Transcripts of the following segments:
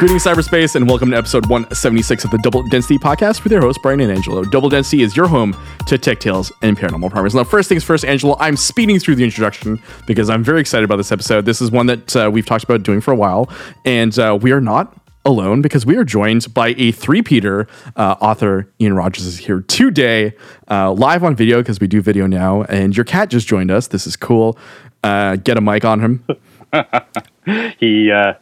Greetings, cyberspace, and welcome to episode 176 of the Double Density podcast with your host, Brian and Angelo. Double Density is your home to tech tales and paranormal properties. Now, first things first, Angelo, I'm speeding through the introduction because I'm very excited about this episode. This is one that uh, we've talked about doing for a while, and uh, we are not alone because we are joined by a three Peter uh, author. Ian Rogers is here today, uh, live on video because we do video now, and your cat just joined us. This is cool. Uh, get a mic on him. he uh,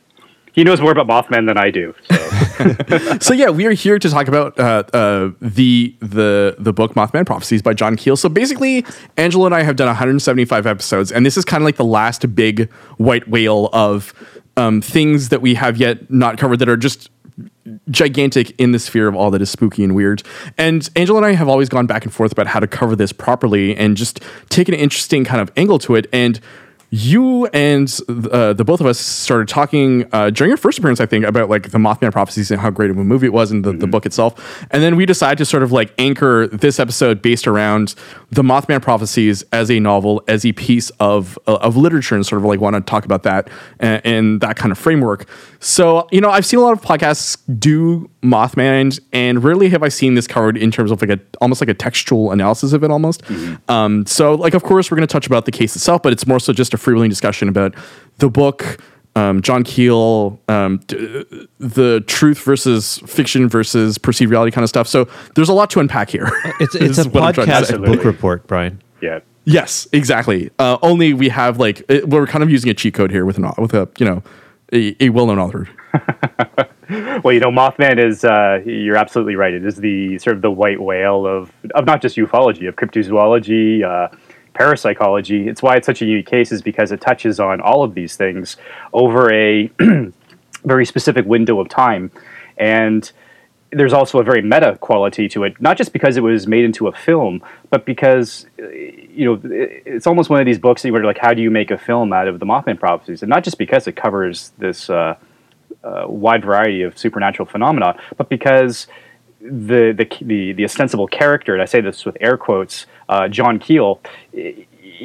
he knows more about Mothman than I do. So. so yeah, we are here to talk about uh, uh, the the the book Mothman Prophecies by John Keel. So basically, Angelo and I have done 175 episodes, and this is kind of like the last big white whale of um, things that we have yet not covered that are just gigantic in the sphere of all that is spooky and weird. And Angelo and I have always gone back and forth about how to cover this properly and just take an interesting kind of angle to it. And you and uh, the both of us started talking uh, during your first appearance, I think, about like the Mothman prophecies and how great of a movie it was and the, mm-hmm. the book itself. And then we decided to sort of like anchor this episode based around the Mothman prophecies as a novel, as a piece of uh, of literature, and sort of like want to talk about that and, and that kind of framework. So you know, I've seen a lot of podcasts do Mothman, and rarely have I seen this covered in terms of like a almost like a textual analysis of it, almost. Mm-hmm. Um, so like, of course, we're going to touch about the case itself, but it's more so just a freewheeling discussion about the book, um, John Keel, um, d- the truth versus fiction versus perceived reality kind of stuff. So there's a lot to unpack here. It's it's a podcast book report, Brian. Yeah. Yes, exactly. Uh, only we have like it, we're kind of using a cheat code here with an with a you know a, a well-known author. well, you know, Mothman is, uh, you're absolutely right. It is the sort of the white whale of, of not just ufology, of cryptozoology, uh, parapsychology. It's why it's such a unique case, is because it touches on all of these things over a very specific window of time. And there's also a very meta quality to it, not just because it was made into a film, but because you know it's almost one of these books that you're like, how do you make a film out of the Mothman prophecies? And not just because it covers this uh, uh, wide variety of supernatural phenomena, but because the, the the the, ostensible character, and I say this with air quotes, uh, John Keel,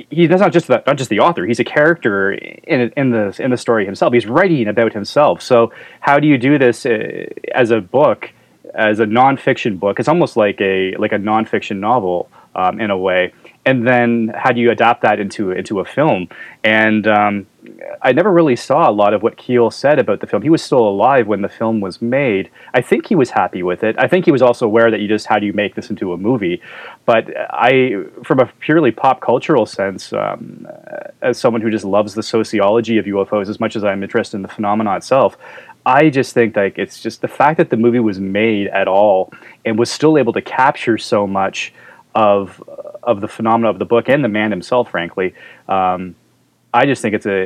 he's not just the, not just the author. He's a character in in the in the story himself. He's writing about himself. So how do you do this uh, as a book, as a nonfiction book? It's almost like a like a nonfiction novel um, in a way. And then how do you adapt that into into a film? And um, I never really saw a lot of what Keel said about the film. He was still alive when the film was made. I think he was happy with it. I think he was also aware that you just how do you make this into a movie. But I, from a purely pop cultural sense, um, as someone who just loves the sociology of UFOs as much as I'm interested in the phenomena itself, I just think like it's just the fact that the movie was made at all and was still able to capture so much of of the phenomena of the book and the man himself, frankly. Um, I just think it's a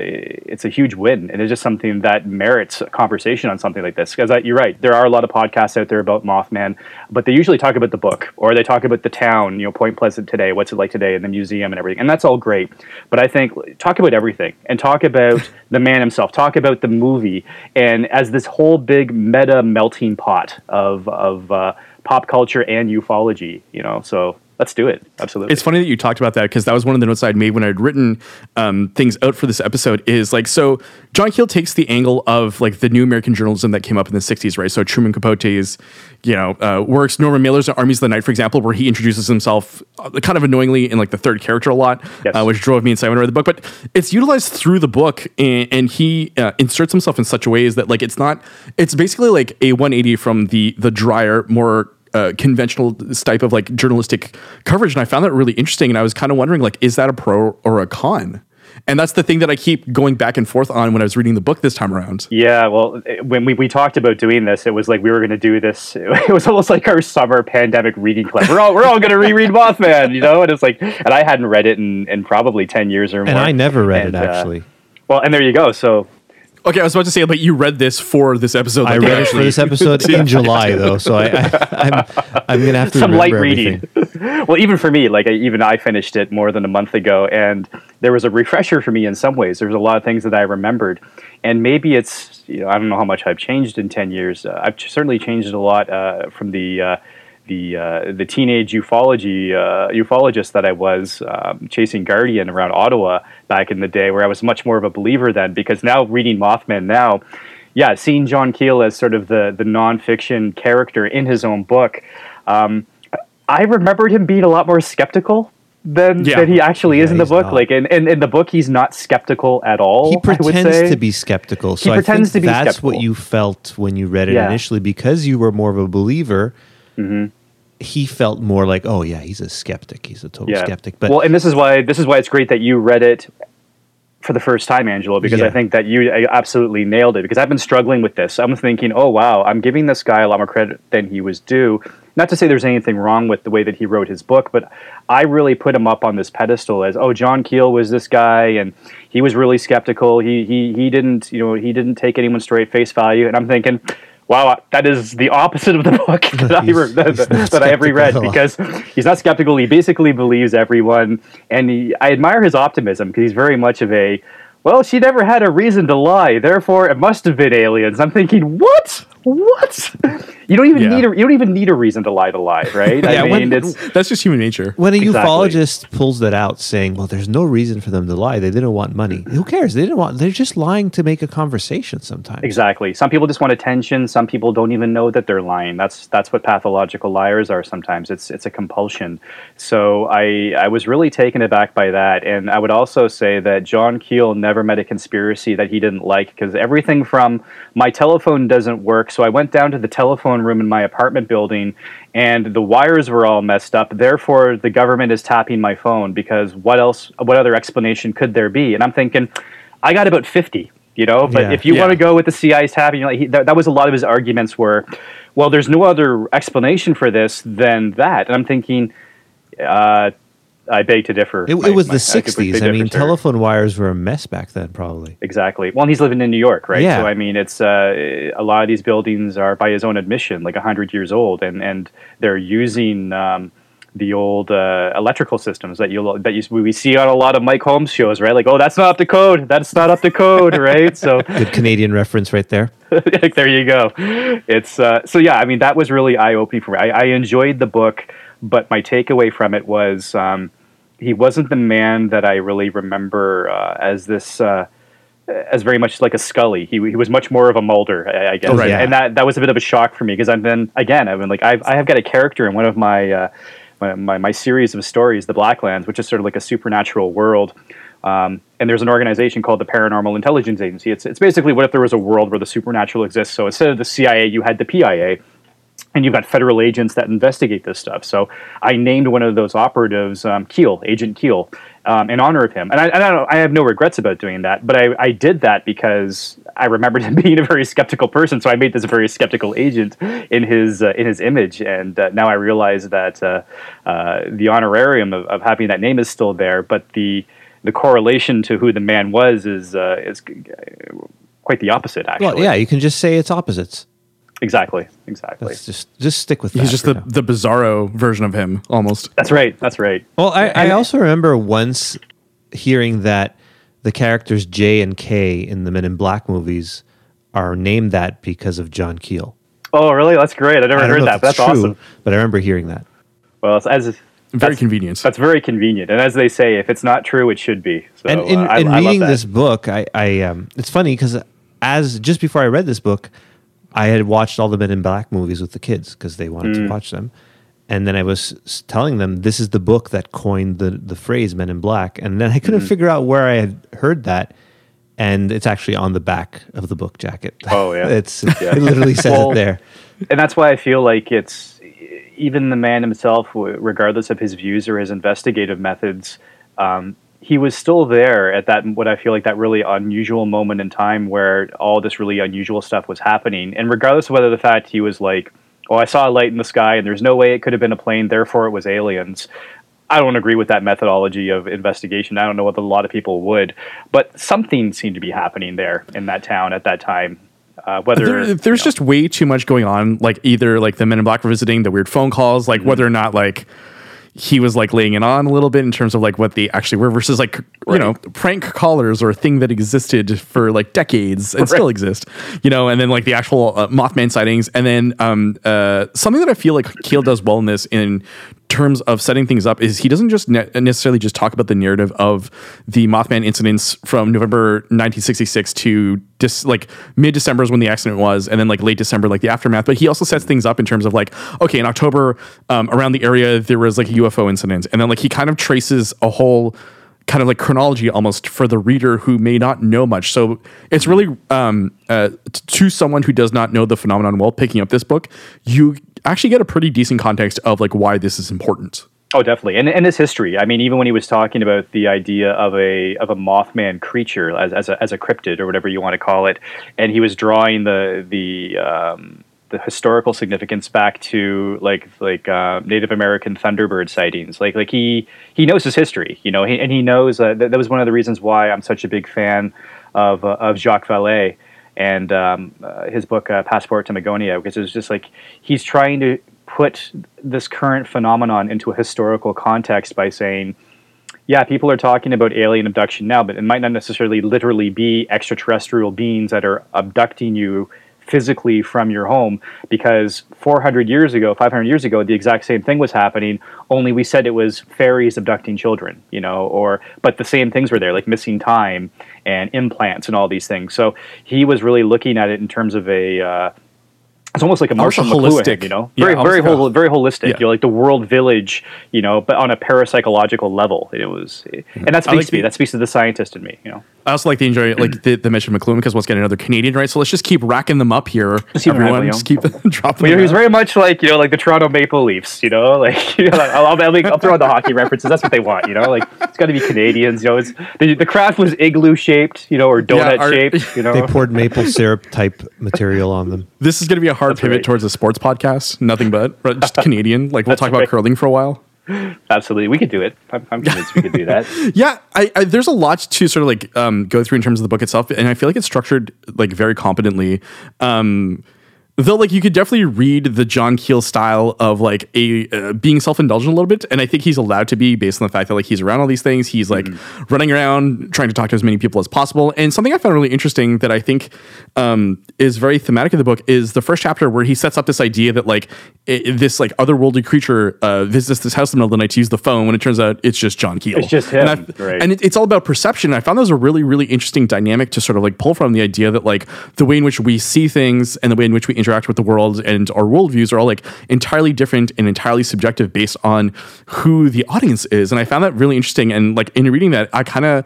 it's a huge win, and it's just something that merits a conversation on something like this. Because you're right, there are a lot of podcasts out there about Mothman, but they usually talk about the book or they talk about the town, you know, Point Pleasant today, what's it like today, and the museum and everything, and that's all great. But I think talk about everything and talk about the man himself, talk about the movie, and as this whole big meta melting pot of of uh, pop culture and ufology, you know. So let's do it. Absolutely. It's funny that you talked about that because that was one of the notes I'd made when I'd written um, things out for this episode. Is like so. John Keel takes the angle of like the new American journalism that came up in the '60s, right? So Truman Capote's, you know, uh, works. Norman Mailer's Armies of the Night, for example, where he introduces himself uh, kind of annoyingly in like the third character a lot, yes. uh, which drove me insane when I read the book. But it's utilized through the book, and, and he uh, inserts himself in such a ways that like it's not. It's basically like a 180 from the the drier, more uh, conventional type of like journalistic coverage, and I found that really interesting. And I was kind of wondering, like, is that a pro or a con? And that's the thing that I keep going back and forth on when I was reading the book this time around. Yeah, well, when we, we talked about doing this, it was like we were going to do this. It was almost like our summer pandemic reading club. We're all we're all going to reread Mothman, you know. And it's like, and I hadn't read it in, in probably ten years or more. And I never read and, it uh, actually. Uh, well, and there you go. So Okay, I was about to say, but you read this for this episode. Like I read it for this episode in July, though, so I, I, am I'm gonna have to some light reading. well, even for me, like I, even I finished it more than a month ago, and there was a refresher for me in some ways. There's a lot of things that I remembered, and maybe it's you know I don't know how much I've changed in ten years. Uh, I've certainly changed a lot uh, from the. Uh, the uh, the teenage ufology uh, ufologist that I was um, chasing Guardian around Ottawa back in the day, where I was much more of a believer then. Because now reading Mothman now, yeah, seeing John Keel as sort of the the nonfiction character in his own book, um, I remembered him being a lot more skeptical than, Yeah. than he actually is in the book. not. Like in, in in the book, he's not skeptical at all. he I would pretends say. to be skeptical. So He I pretends think to be that's what you felt when you read it Yeah. initially because you were more of a believer. Mm-hmm. He felt more like, oh yeah, he's a skeptic. He's a total skeptic. But well, and this is why this is why it's great that you read it for the first time, Angelo, because Yeah. I think that you uh, absolutely nailed it. Because I've been struggling with this. I'm thinking, oh wow, I'm giving this guy a lot more credit than he was due. Not to say there's anything wrong with the way that he wrote his book, but I really put him up on this pedestal as, oh, John Keel was this guy, and he was really skeptical. He he he didn't, you know, he didn't take anyone straight face value. And I'm thinking. Wow, uh, that is the opposite of the book that, I, He's- re- that, that I ever read skeptical at all. because he's not skeptical. He basically believes everyone, and he, I admire his optimism because he's very much of a. Well, she never had a reason to lie, therefore it must have been aliens. I'm thinking, what? What? You don't even Yeah. need a you don't even need a reason to lie to lie, right? Yeah, I when- mean, it's That's just human nature. when a Exactly. ufologist pulls that out, saying, "Well, there's no reason for them to lie. They didn't want money. Who cares? They didn't want. They're just lying to make a conversation. Sometimes. Exactly. Some people just want attention. Some people don't even know that they're lying. That's that's what pathological liars are. Sometimes it's it's a compulsion. So I I was really taken aback by that, and I would also say that John Keel never met a conspiracy that he didn't like because everything from my telephone doesn't work, so I went down to the telephone room in my apartment building, and the wires were all messed up. Therefore, the government is tapping my phone because what else? What other explanation could there be? And I'm thinking, I got about fifty you know but Yeah. if you Yeah. want to go with the CI's tapping, like he, that, that was a lot of his arguments were, well, there's no other explanation for this than that. And I'm thinking, uh, I beg to differ. It, My- it was my- the '60s. I mean, differ, sir. telephone wires were a mess back then, probably. Exactly. Well, and he's living in New York, right? Yeah. So I mean, it's uh, a lot of these buildings are, by his own admission, like hundred years old, and and they're using. Um, the old uh, electrical systems that you that you we see on a lot of Mike Holmes shows, right? Like, oh, that's not up to code. That's not up to code, right? So, Good Canadian reference right there. like, there you go. It's uh, so yeah. I mean, that was really eye opening for me. I, I enjoyed the book, but my takeaway from it was um, he wasn't the man that I really remember uh, as this. Uh, as very much like a Scully, he, he was much more of a Mulder, I, I guess, Oh, yeah. and that that was a bit of a shock for me because I've been again, I've been like I've I have got a character in one of my uh, my, my my series of stories, The Blacklands, which is sort of like a supernatural world. Um, and there's an organization called the Paranormal Intelligence Agency. It's, it's basically what if there was a world where the supernatural exists. So instead of the CIA, you had the PIA, and you've got federal agents that investigate this stuff. So I named one of those operatives um, Keel, Agent Keel, um, in honor of him. And I, and I, don't, I have no regrets about doing that, but I, I did that because I remembered him being a very skeptical person. So I made this a very skeptical agent in his uh, in his image, and uh, now I realize that uh, uh, the honorarium of, of having that name is still there, but the the correlation to who the man was is uh, is quite the opposite. Actually, Well, yeah, you can just say it's opposites. Exactly, exactly. Let's just just stick with that. He's just the, now. the bizarro version of him, almost. That's right. That's right. Well, I, I also remember once hearing that the characters J and K in the Men in Black movies are named that because of John Keel. Oh, really? That's great. I never I heard that. if but it's That's true, awesome. but I remember hearing that. Well, it's, as Very convenient. that's very convenient. And as they say, if it's not true, it should be. So and in, uh, I, in I love reading that. this book, I, I um, it's funny because as just before I read this book, I had watched all the Men in Black movies with the kids because they wanted Mm. to watch them, and then I was telling them this is the book that coined the the phrase Men in Black, and then I couldn't Mm-hmm. figure out where I had heard that, and it's actually on the back of the book jacket. Oh, yeah. it's it literally says Well, it there. and that's why I feel like it's even the man himself, regardless of his views or his investigative methods, um, he was still there at that what I feel like that really unusual moment in time where all this really unusual stuff was happening. And regardless of whether the fact he was like, "Oh, I saw a light in the sky, and there's no way it could have been a plane, therefore it was aliens." I don't agree with that methodology of investigation. I don't know whether a lot of people would, but something seemed to be happening there in that town at that time. Uh, whether There, there's you know, just way too much going on. Like either like the Men in Black were visiting, the weird phone calls, like whether or not like he was like laying it on a little bit in terms of like what they actually were versus like you know prank callers or a thing that existed for like decades and still Right. exist. You know, and then like the actual uh, Mothman sightings, and then um uh something that I feel like Keel does well in this in terms of setting things up is he doesn't just ne- necessarily just talk about the narrative of the Mothman incidents from November 1966 to dis- like mid December is when the accident was, and then like late December, like the aftermath. But he also sets things up in terms of like, okay, in October, um, around the area there was like a UFO incident, and then like he kind of traces a whole kind of like chronology almost for the reader who may not know much. So it's really um, uh, to someone who does not know the phenomenon well, picking up this book, you actually get a pretty decent context of like why this is important. Oh, definitely, and and his history. I mean, even when he was talking about the idea of a of a Mothman creature as as a, as a cryptid or whatever you want to call it, and he was drawing the the um, the historical significance back to like like uh, Native American thunderbird sightings. Like like he he knows his history, you know, he, and he knows uh, that, that was one of the reasons why I'm such a big fan of uh, of Jacques Vallée and um, uh, his book uh, Passport to Magonia, because it's just like he's trying to put this current phenomenon into a historical context by saying. Yeah, people are talking about alien abduction now, but it might not necessarily literally be extraterrestrial beings that are abducting you physically from your home because 400 years ago 500 years ago the exact same thing was happening only we said it was fairies abducting children you know or but the same things were there like missing time and implants and all these things. So he was really looking at it in terms of a uh, it's almost like a Marshall McLuhan, you know, very Yeah, very almost whole, very holistic. Yeah. You know, like the world village, you know, but on a parapsychological level. It was, and that speaks like to me. the- That speaks to the scientist in me. You know, I also like the enjoy like the, the mention of McLuhan because once again another Canadian, right? So let's just keep racking them up here. keep Everyone, rattling just them. keep dropping. Well, them was out. very much like you know, like the Toronto Maple Leafs. You know, like you know, I'll, I'll, I'll, I'll throw in the hockey references. That's what they want. You know, like it's got to be Canadians. You know, it's the, the craft was igloo shaped. You know, or donut our- shaped. You know, They poured maple syrup type material on them. This is going to be a hard That's pivot right. towards a sports podcast. Nothing but just Canadian. Like we'll That's talk about right. curling for a while. absolutely, we could do it. I'm, I'm convinced we could do that. Yeah, I, I, there's a lot to sort of like um, go through in terms of the book itself, and I feel like it's structured like very competently. Um, though, like you could definitely read the John Keel style of like a uh, being self indulgent a little bit, and I think he's allowed to be based on the fact that like he's around all these things. He's like running around trying to talk to as many people as possible. And something I found really interesting that I think um, is very thematic of the book is the first chapter where he sets up this idea that like i this like otherworldly creature uh, visits this house in the middle of the night to use the phone when it turns out it's just John Keel. It's just And him, I- right. and it, it's all about perception. I found that was a really, really interesting dynamic to sort of like pull from the idea that like the way in which we see things and the way in which we interact with the world and our worldviews are all like entirely different and entirely subjective based on who the audience is. And I found that really interesting. And like in reading that, I kind of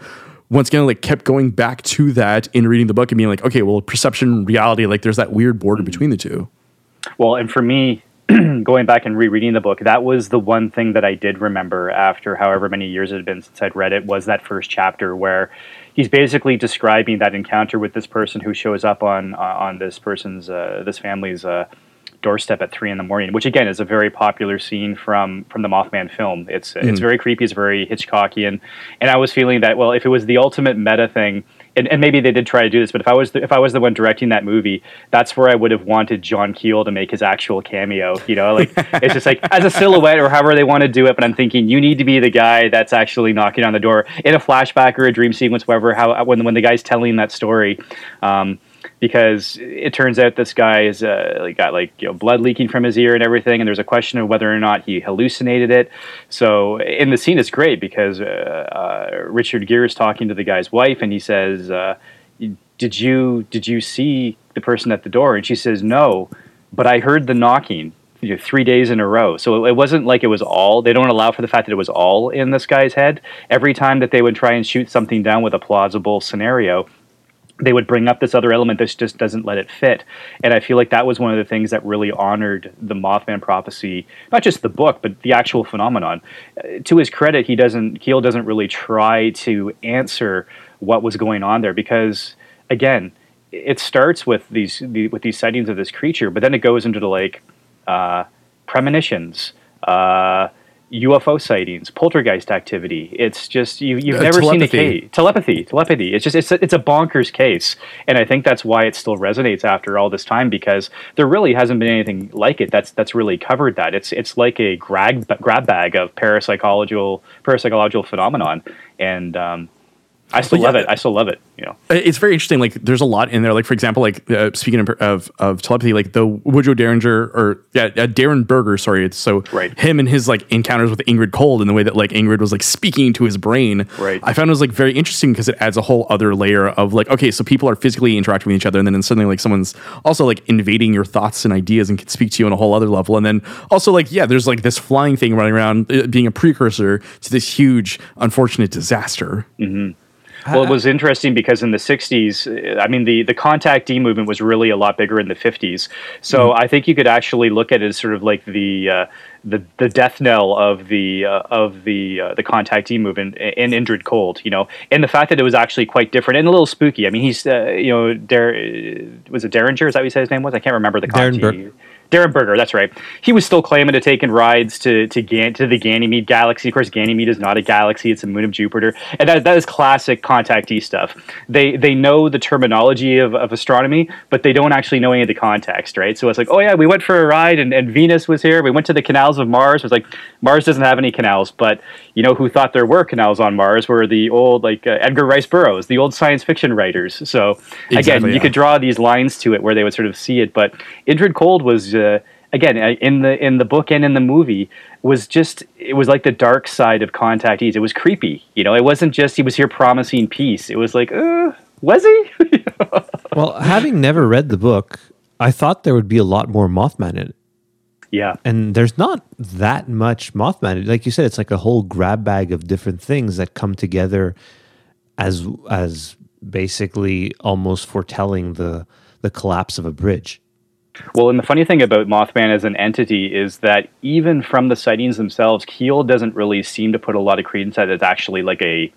once again like kept going back to that in reading the book and being like, okay, well, perception, reality, like there's that weird border between the two. Well, and for me, going back and rereading the book, that was the one thing that I did remember after however many years it had been since I'd read it was that first chapter where he's basically describing that encounter with this person who shows up on uh, on this person's uh, this family's uh, doorstep at three in the morning, which again is a very popular scene from from the Mothman film. It's it's very creepy, it's very Hitchcockian, and I was feeling that well, if it was the ultimate meta thing. And, and maybe they did try to do this, but if I was the, if I was the one directing that movie, that's where I would have wanted John Keel to make his actual cameo. You know, like it's just like as a silhouette or however they want to do it. But I'm thinking you need to be the guy that's actually knocking on the door in a flashback or a dream sequence, whatever. How when when the guy's telling that story, um, because it turns out this guy is uh, got like you know blood leaking from his ear and everything, and there's a question of whether or not he hallucinated it. So in the scene, it's great because uh, uh, Richard Gere is talking to the guy's wife, and he says, uh, "Did you did you see the person at the door?" And she says, "No, but I heard the knocking." You know, three days in a row. So it wasn't like it was all. They don't allow for the fact that it was all in this guy's head. Every time that they would try and shoot something down with a plausible scenario, they would bring up this other element that just doesn't let it fit. And I feel like that was one of the things that really honored the Mothman prophecy, not just the book, but the actual phenomenon. Uh, to his credit, he doesn't Keel doesn't really try to answer what was going on there because again, it starts with these the, with these sightings of this creature, but then it goes into the like uh, premonitions. Uh, UFO sightings, poltergeist activity. It's just you, you've Uh, never seen a case. Telepathy telepathy. It's just it's a, it's a bonkers case. And i think that's why it still resonates after all this time because there really hasn't been anything like it that's that's really covered that. It's it's like a grab grab bag of parapsychological parapsychological phenomenon. And um I still But love it. I still love it. You know. it's very interesting. Like, there's a lot in there. Like, for example, like uh, speaking of, of of telepathy, like the Woodrow Derringer or yeah, uh, Derenberger. Sorry, it's so Right. him and his like encounters with Indrid Cold and the way that like Indrid was like speaking to his brain. Right. I found it was like very interesting because it adds a whole other layer of like, okay, so people are physically interacting with each other, and then suddenly like someone's also like invading your thoughts and ideas and can speak to you on a whole other level, and then also like yeah, there's like this flying thing running around uh, being a precursor to this huge unfortunate disaster. Well, it was interesting because in the 60s, uh, I mean, the, the contactee movement was really a lot bigger in the 50s. So I think you could actually look at it as sort of like the uh, the, the death knell of the uh, of the uh, the contactee movement in Indrid Cold, you know, and the fact that it was actually quite different and a little spooky. I mean, he's uh, you know, Dar- was it Derringer? Is that what you said his name was? I can't remember the contactee. Derenberger, that's right. He was still claiming to taking rides to to, Gan- to the Ganymede galaxy. Of course, Ganymede is not a galaxy; it's a moon of Jupiter, and that, that is classic contactee stuff. They they know the terminology of, of astronomy, but they don't actually know any of the context, right? So it's like, oh yeah, we went for a ride, and, and Venus was here. We went to the canals of Mars. It was like Mars doesn't have any canals, but you know who thought there were canals on Mars were the old like uh, Edgar Rice Burroughs, the old science fiction writers. So again, Exactly, you yeah. could draw these lines to it where they would sort of see it. But Indrid Cold was uh, again uh, in the in the book and in the movie was just it was like the dark side of contactees. It was creepy. You know, it wasn't just he was here promising peace. It was like, uh, was he? Well, having never read the book, I thought there would be a lot more Mothman in it. Yeah. And there's not that much Mothman. Like you said, it's like a whole grab bag of different things that come together as as basically almost foretelling the the collapse of a bridge. Well, and the funny thing about Mothman as an entity is that even from the sightings themselves, Keel doesn't really seem to put a lot of credence that it's actually like a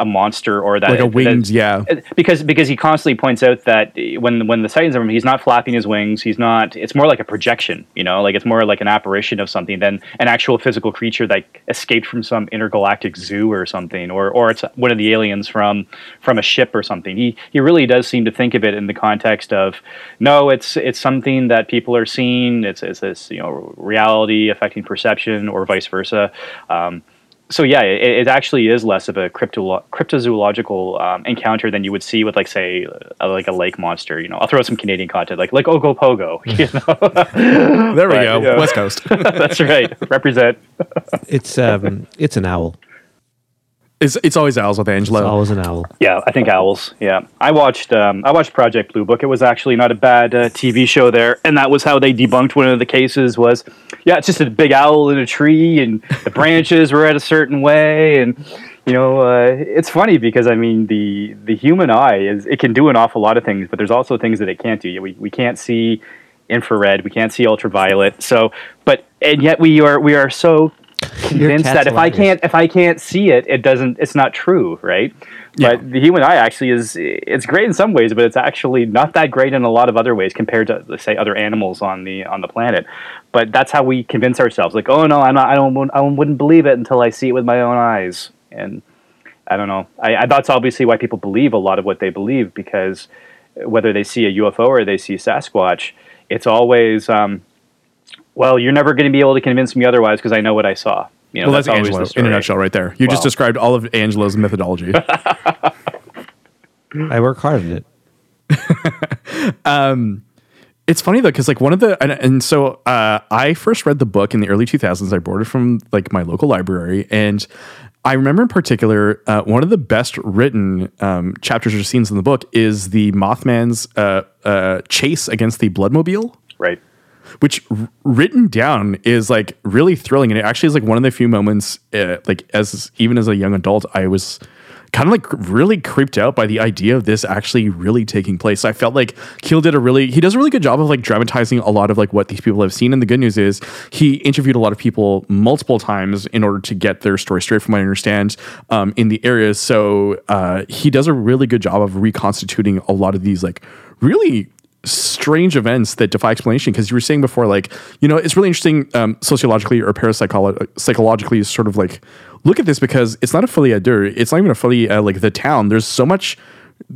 a monster or that Like a winged, yeah. because because he constantly points out that when when the sightings of him, he's not flapping his wings. He's not. It's more like a projection, you know, like it's more like an apparition of something than an actual physical creature that escaped from some intergalactic zoo or something, or or it's one of the aliens from from a ship or something. He he really does seem to think of it in the context of no, it's it's something that people are seeing. It's it's this you know reality affecting perception or vice versa. Um, so yeah, it, it actually is less of a crypto cryptozoological um, encounter than you would see with like say a, like a lake monster. You know, I'll throw some Canadian content like like Ogopogo. You know, There we But, go, yeah. West Coast. that's right. Represent. It's um it's an owl. It's it's always owls with It's Angelo. always an owl. Yeah, I think owls. Yeah, I watched um, I watched Project Blue Book. It was actually not a bad uh, TV show there, and that was how they debunked one of the cases. Was yeah, it's just a big owl in a tree, and the branches were at a certain way, and you know, uh, it's funny because I mean the the human eye is it can do an awful lot of things, but there's also things that it can't do. We we can't see infrared, we can't see ultraviolet. So, but and yet we are we are so convinced that if I can't if I can't see it, it doesn't. It's not true, right? Yeah. But the human eye actually is it's great in some ways, but it's actually not that great in a lot of other ways compared to let's say other animals on the on the planet. But that's how we convince ourselves, like, oh no, I'm not. I don't. I wouldn't believe it until I see it with my own eyes. And I don't know. I, I that's obviously why people believe a lot of what they believe because whether they see a UFO or they see Sasquatch, it's always. Um, well, you're never going to be able to convince me otherwise because I know what I saw. You know, well, that's, always Angelo the in a nutshell, right there. You just described all of Angelo's methodology. I work hard at it. it's funny though because like one of the and, and so uh, i first read the book in the early 2000s i borrowed it from like my local library and i remember in particular uh, one of the best written um, chapters or scenes in the book is the mothman's uh, uh, chase against the bloodmobile Right. Which written down is like really thrilling and it actually is like one of the few moments uh, like as even as a young adult i was kind of like really creeped out by the idea of this actually really taking place. I felt like keel did a really he does a really good job of like dramatizing a lot of like what these people have seen and the good news is he interviewed a lot of people multiple times in order to get their story straight from what i understand um, in the area. So uh, he does a really good job of reconstituting a lot of these like really strange events that defy explanation because you were saying before like you know it's really interesting um, sociologically or parapsychologically psychologically sort of like look at this because it's not a folie à deux it's not even a folie uh, like the town there's so much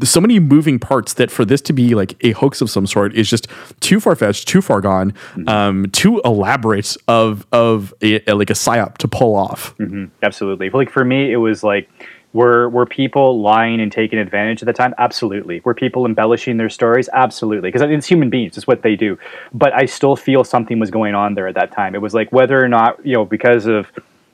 so many moving parts that for this to be like a hoax of some sort is just too far fetched, too far gone, mm-hmm. um, too elaborate of of a, a, like a psyop to pull off. Mm-hmm. Absolutely. Like for me, it was like were were people lying and taking advantage at the time? Absolutely. Were people embellishing their stories? Absolutely. Because it's human beings. It's what they do. But I still feel something was going on there at that time. It was like whether or not you know because of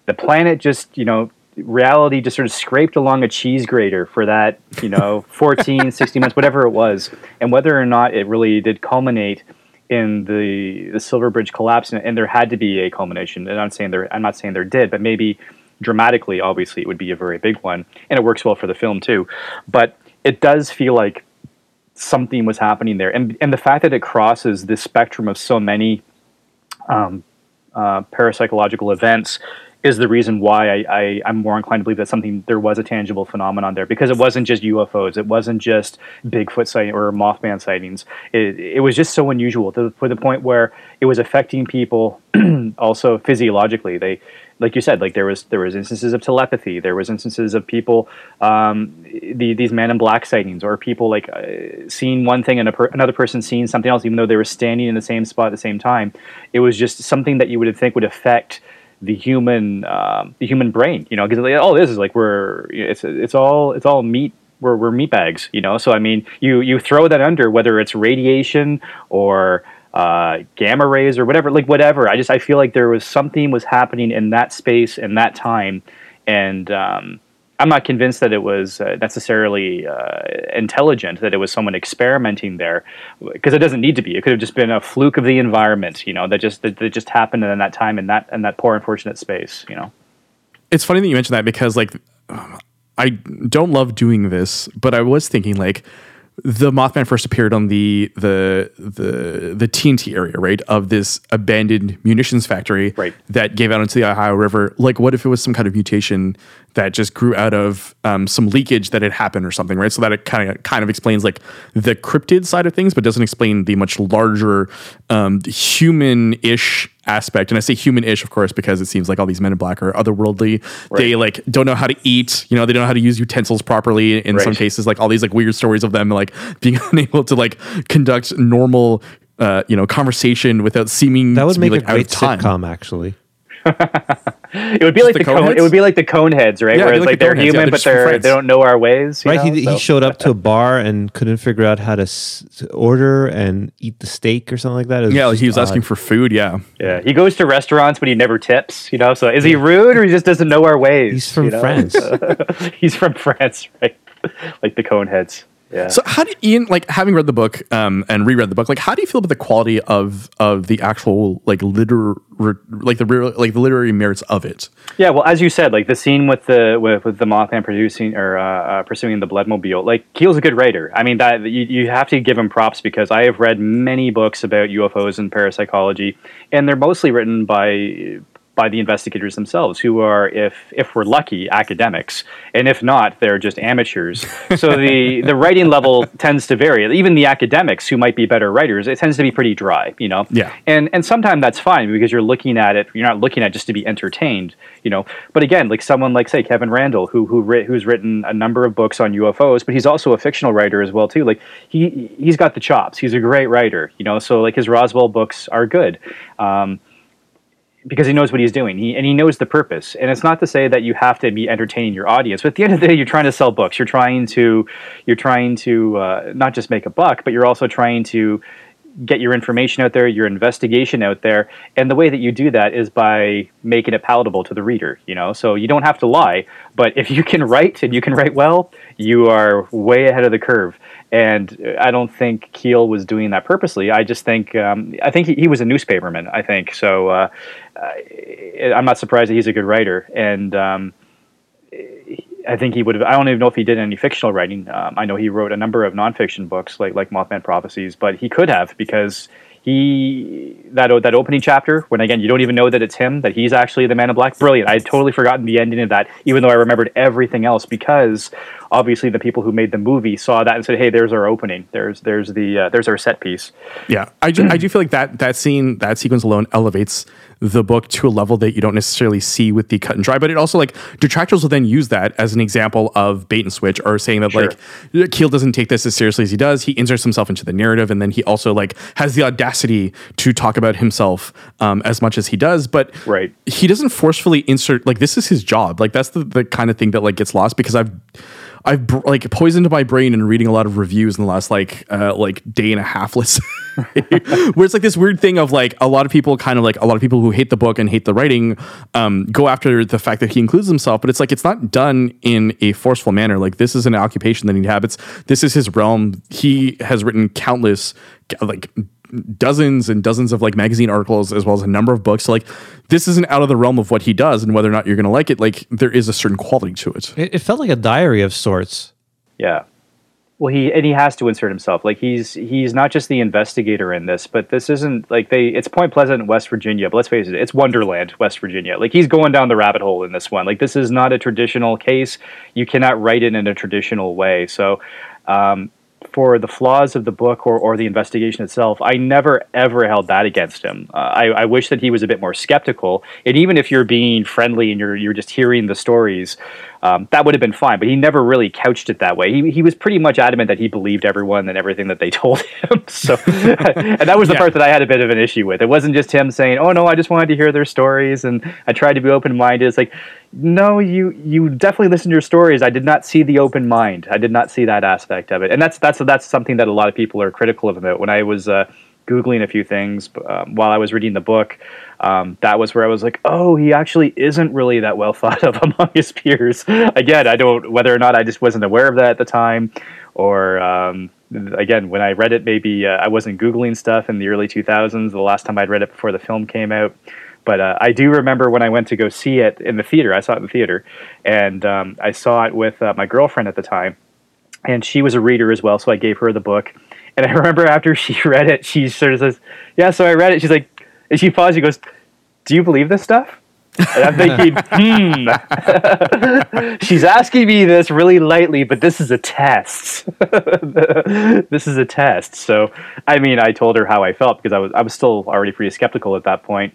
the planet just you know reality just sort of scraped along a cheese grater for that you know 14 16 months whatever it was and whether or not it really did culminate in the the silver bridge collapse and, and there had to be a culmination and i'm saying there i'm not saying there did but maybe dramatically, obviously, it would be a very big one, and it works well for the film too. But it does feel like something was happening there, and and the fact that it crosses this spectrum of so many um, uh, parapsychological events is the reason why I, am more inclined to believe that something there was a tangible phenomenon there because it wasn't just UFOs, it wasn't just Bigfoot sighting or Mothman sightings. It, it was just so unusual to, to the point where it was affecting people also physiologically. They like you said, like there was there was instances of telepathy. There was instances of people, um, the, these man in black sightings, or people like uh, seeing one thing and per- another person seeing something else, even though they were standing in the same spot at the same time. It was just something that you would think would affect the human um, the human brain. You know, because like, oh, this is like we're it's it's all it's all meat we're, we're meat bags, you know. So I mean, you you throw that under whether it's radiation or uh, gamma rays or whatever, like whatever. I just I feel like there was something was happening in that space in that time, and um, I'm not convinced that it was uh, necessarily uh, intelligent that it was someone experimenting there, because it doesn't need to be. It could have just been a fluke of the environment, you know, that just that, that just happened in that time in that in that poor unfortunate space, you know. It's funny that you mentioned that because like I don't love doing this, but I was thinking like the Mothman first appeared on the the the the TNT area, right, of this abandoned munitions factory right. that gave out into the Ohio River. Like, what if it was some kind of mutation that just grew out of um, some leakage that had happened or something, right? So that it kind of kind of explains like the cryptid side of things, but doesn't explain the much larger um, human-ish aspect. And I say human-ish, of course, because it seems like all these men in black are otherworldly. Right. They like don't know how to eat. You know, they don't know how to use utensils properly. In right. some cases, like all these like weird stories of them like being unable to like conduct normal. Uh, you know, conversation without seeming that would to make be, like, a great sitcom, actually. it would be like the, the cone, it would be like the cone heads, right? Yeah, Where it's like, like they're human, yeah, but they're they don't know our ways. right? Know? He, so. he showed up to a bar and couldn't figure out how to, s- to order and eat the steak or something like that. Yeah, he was odd. asking for food. Yeah, yeah. He goes to restaurants, but he never tips. You know, so is he rude or he just doesn't know our ways? He's from you know? France. He's from France, right? like the cone heads. Yeah. So how do you, Ian, like having read the book um, and reread the book, like how do you feel about the quality of of the actual like liter like the like the literary merits of it? Yeah, well, as you said, like the scene with the with, with the Mothman producing or uh, uh, pursuing the Bloodmobile, like Keel's a good writer. I mean, that you, you have to give him props because I have read many books about UFOs and parapsychology, and they're mostly written by by the investigators themselves, who are, if if we're lucky, academics, and if not, they're just amateurs. so the the writing level tends to vary. Even the academics, who might be better writers, it tends to be pretty dry, you know. Yeah. And and sometimes that's fine because you're looking at it. You're not looking at just to be entertained, you know. But again, like someone like say Kevin Randle, who who who's written a number of books on UFOs, but he's also a fictional writer as well too. Like he he's got the chops. He's a great writer, you know. So like his Roswell books are good. Um, because he knows what he's doing. He, and he knows the purpose. And it's not to say that you have to be entertaining your audience but at the end of the day you're trying to sell books. You're trying to you're trying to uh, not just make a buck but you're also trying to get your information out there your investigation out there and the way that you do that is by making it palatable to the reader you know so you don't have to lie but if you can write and you can write well you are way ahead of the curve and I don't think Keel was doing that purposely. I just think um, I think he, he, was a newspaperman. I think so. Uh, I'm not surprised that he's a good writer, and um, I think he would have. I don't even know if he did any fictional writing. Um, I know he wrote a number of nonfiction books, like like Mothman Prophecies, but he could have because he that that opening chapter when again you don't even know that it's him that he's actually the man in black brilliant i had totally forgotten the ending of that even though i remembered everything else because obviously the people who made the movie saw that and said hey there's our opening there's there's the uh, there's our set piece yeah i, ju- I do feel like that that scene that sequence alone elevates the book to a level that you don't necessarily see with the cut and dry. But it also like detractors will then use that as an example of bait and switch or saying that Sure. like Keel doesn't take this as seriously as he does. He inserts himself into the narrative, and then he also like has the audacity to talk about himself um, as much as he does. But Right. he doesn't forcefully insert like this is his job. Like that's the the kind of thing that like gets lost because I've. I've br- like poisoned my brain and reading a lot of reviews in the last like uh, like day and a half. Let's say, where it's like this weird thing of like a lot of people kind of like a lot of people who hate the book and hate the writing um, go after the fact that he includes himself, but it's like it's not done in a forceful manner. Like this is an occupation that he inhabits. This is his realm. He has written countless like dozens and dozens of like magazine articles as well as a number of books. So like this isn't out of the realm of what he does and whether or not you're going to like it. Like there is a certain quality to it. It, it felt like a diary of sorts. Yeah. Well, he and he has to insert himself. Like he's he's not just the investigator in this, but this isn't like they. It's Point Pleasant, West Virginia. But let's face it, it's Wonderland, West Virginia. Like he's going down the rabbit hole in this one. Like this is not a traditional case. You cannot write it in a traditional way. So, um, for the flaws of the book or, or the investigation itself, I never ever held that against him. Uh, I, I wish that he was a bit more skeptical. And even if you're being friendly and you're you're just hearing the stories, um, that would have been fine. But he never really couched it that way. He he was pretty much adamant that he believed everyone and everything that they told him. So, and that was the Yeah. part that I had a bit of an issue with. It wasn't just him saying, "Oh no, I just wanted to hear their stories," and I tried to be open minded. It's like, no, you you definitely listened to your stories. I did not see the open mind. I did not see that aspect of it, and that's that's that's something that a lot of people are critical of about. When I was uh, googling a few things um, while I was reading the book, um, that was where I was like, oh, he actually isn't really that well thought of among his peers. Again, I don't whether or not I just wasn't aware of that at the time, or um, again when I read it, maybe uh, I wasn't googling stuff in the early 2000s. The last time I'd read it before the film came out. But uh, I do remember when I went to go see it in the theater. I saw it in the theater, and um, I saw it with uh, my girlfriend at the time, and she was a reader as well. So I gave her the book, and I remember after she read it, she sort of says, "Yeah." So I read it. She's like, and she paused. She goes, "Do you believe this stuff?" And I'm thinking, hmm. She's asking me this really lightly, but this is a test. this is a test. So, I mean, I told her how I felt because I was I was still already pretty skeptical at that point.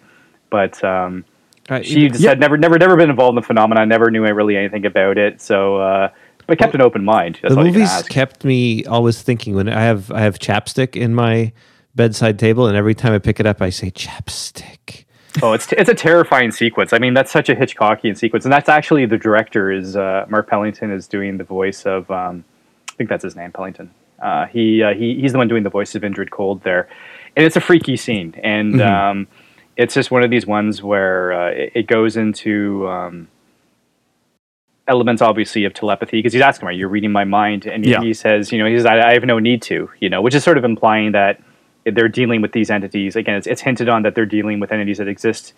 But um, Uh, she just yeah. had never never never been involved in the phenomenon. Never knew really anything about it. So, uh, but kept an open mind. That's the all you can movies kept me always thinking when I have I have chapstick in my bedside table, and every time I pick it up, I say chapstick. Oh, it's it's a terrifying sequence. I mean, that's such a Hitchcockian sequence, and that's actually the director is uh, Mark Pellington is doing the voice of um, I think that's his name, Pellington. Uh, he uh, he he's the one doing the voice of Indrid Cold there, and it's a freaky scene, and um, it's just one of these ones where uh, it, it goes into um, elements, obviously, of telepathy because he's asking, "Are you're reading my mind?" And he- Yeah. he says, "You know, he says I, I have no need to," you know, which is sort of implying that they're dealing with these entities. Again, it's, it's hinted on that they're dealing with entities that exist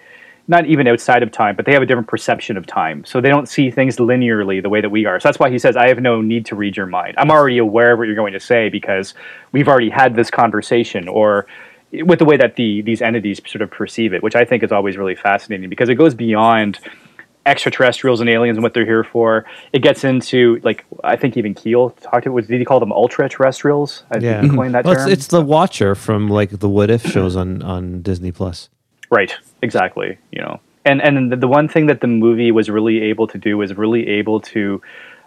not even outside of time, but they have a different perception of time. So they don't see things linearly the way that we are. So that's why he says, I have no need to read your mind. I'm already aware of what you're going to say because we've already had this conversation or with the way that the these entities sort of perceive it, which I think is always really fascinating because it goes beyond extraterrestrials and aliens and what they're here for. It gets into like I think even Keel talked about did he call them ultra terrestrials? I Yeah, think he coined that well, term. it's, it's the Watcher from like the What If shows on on Disney Plus. Right, exactly. You know, and and the, the one thing that the movie was really able to do was really able to,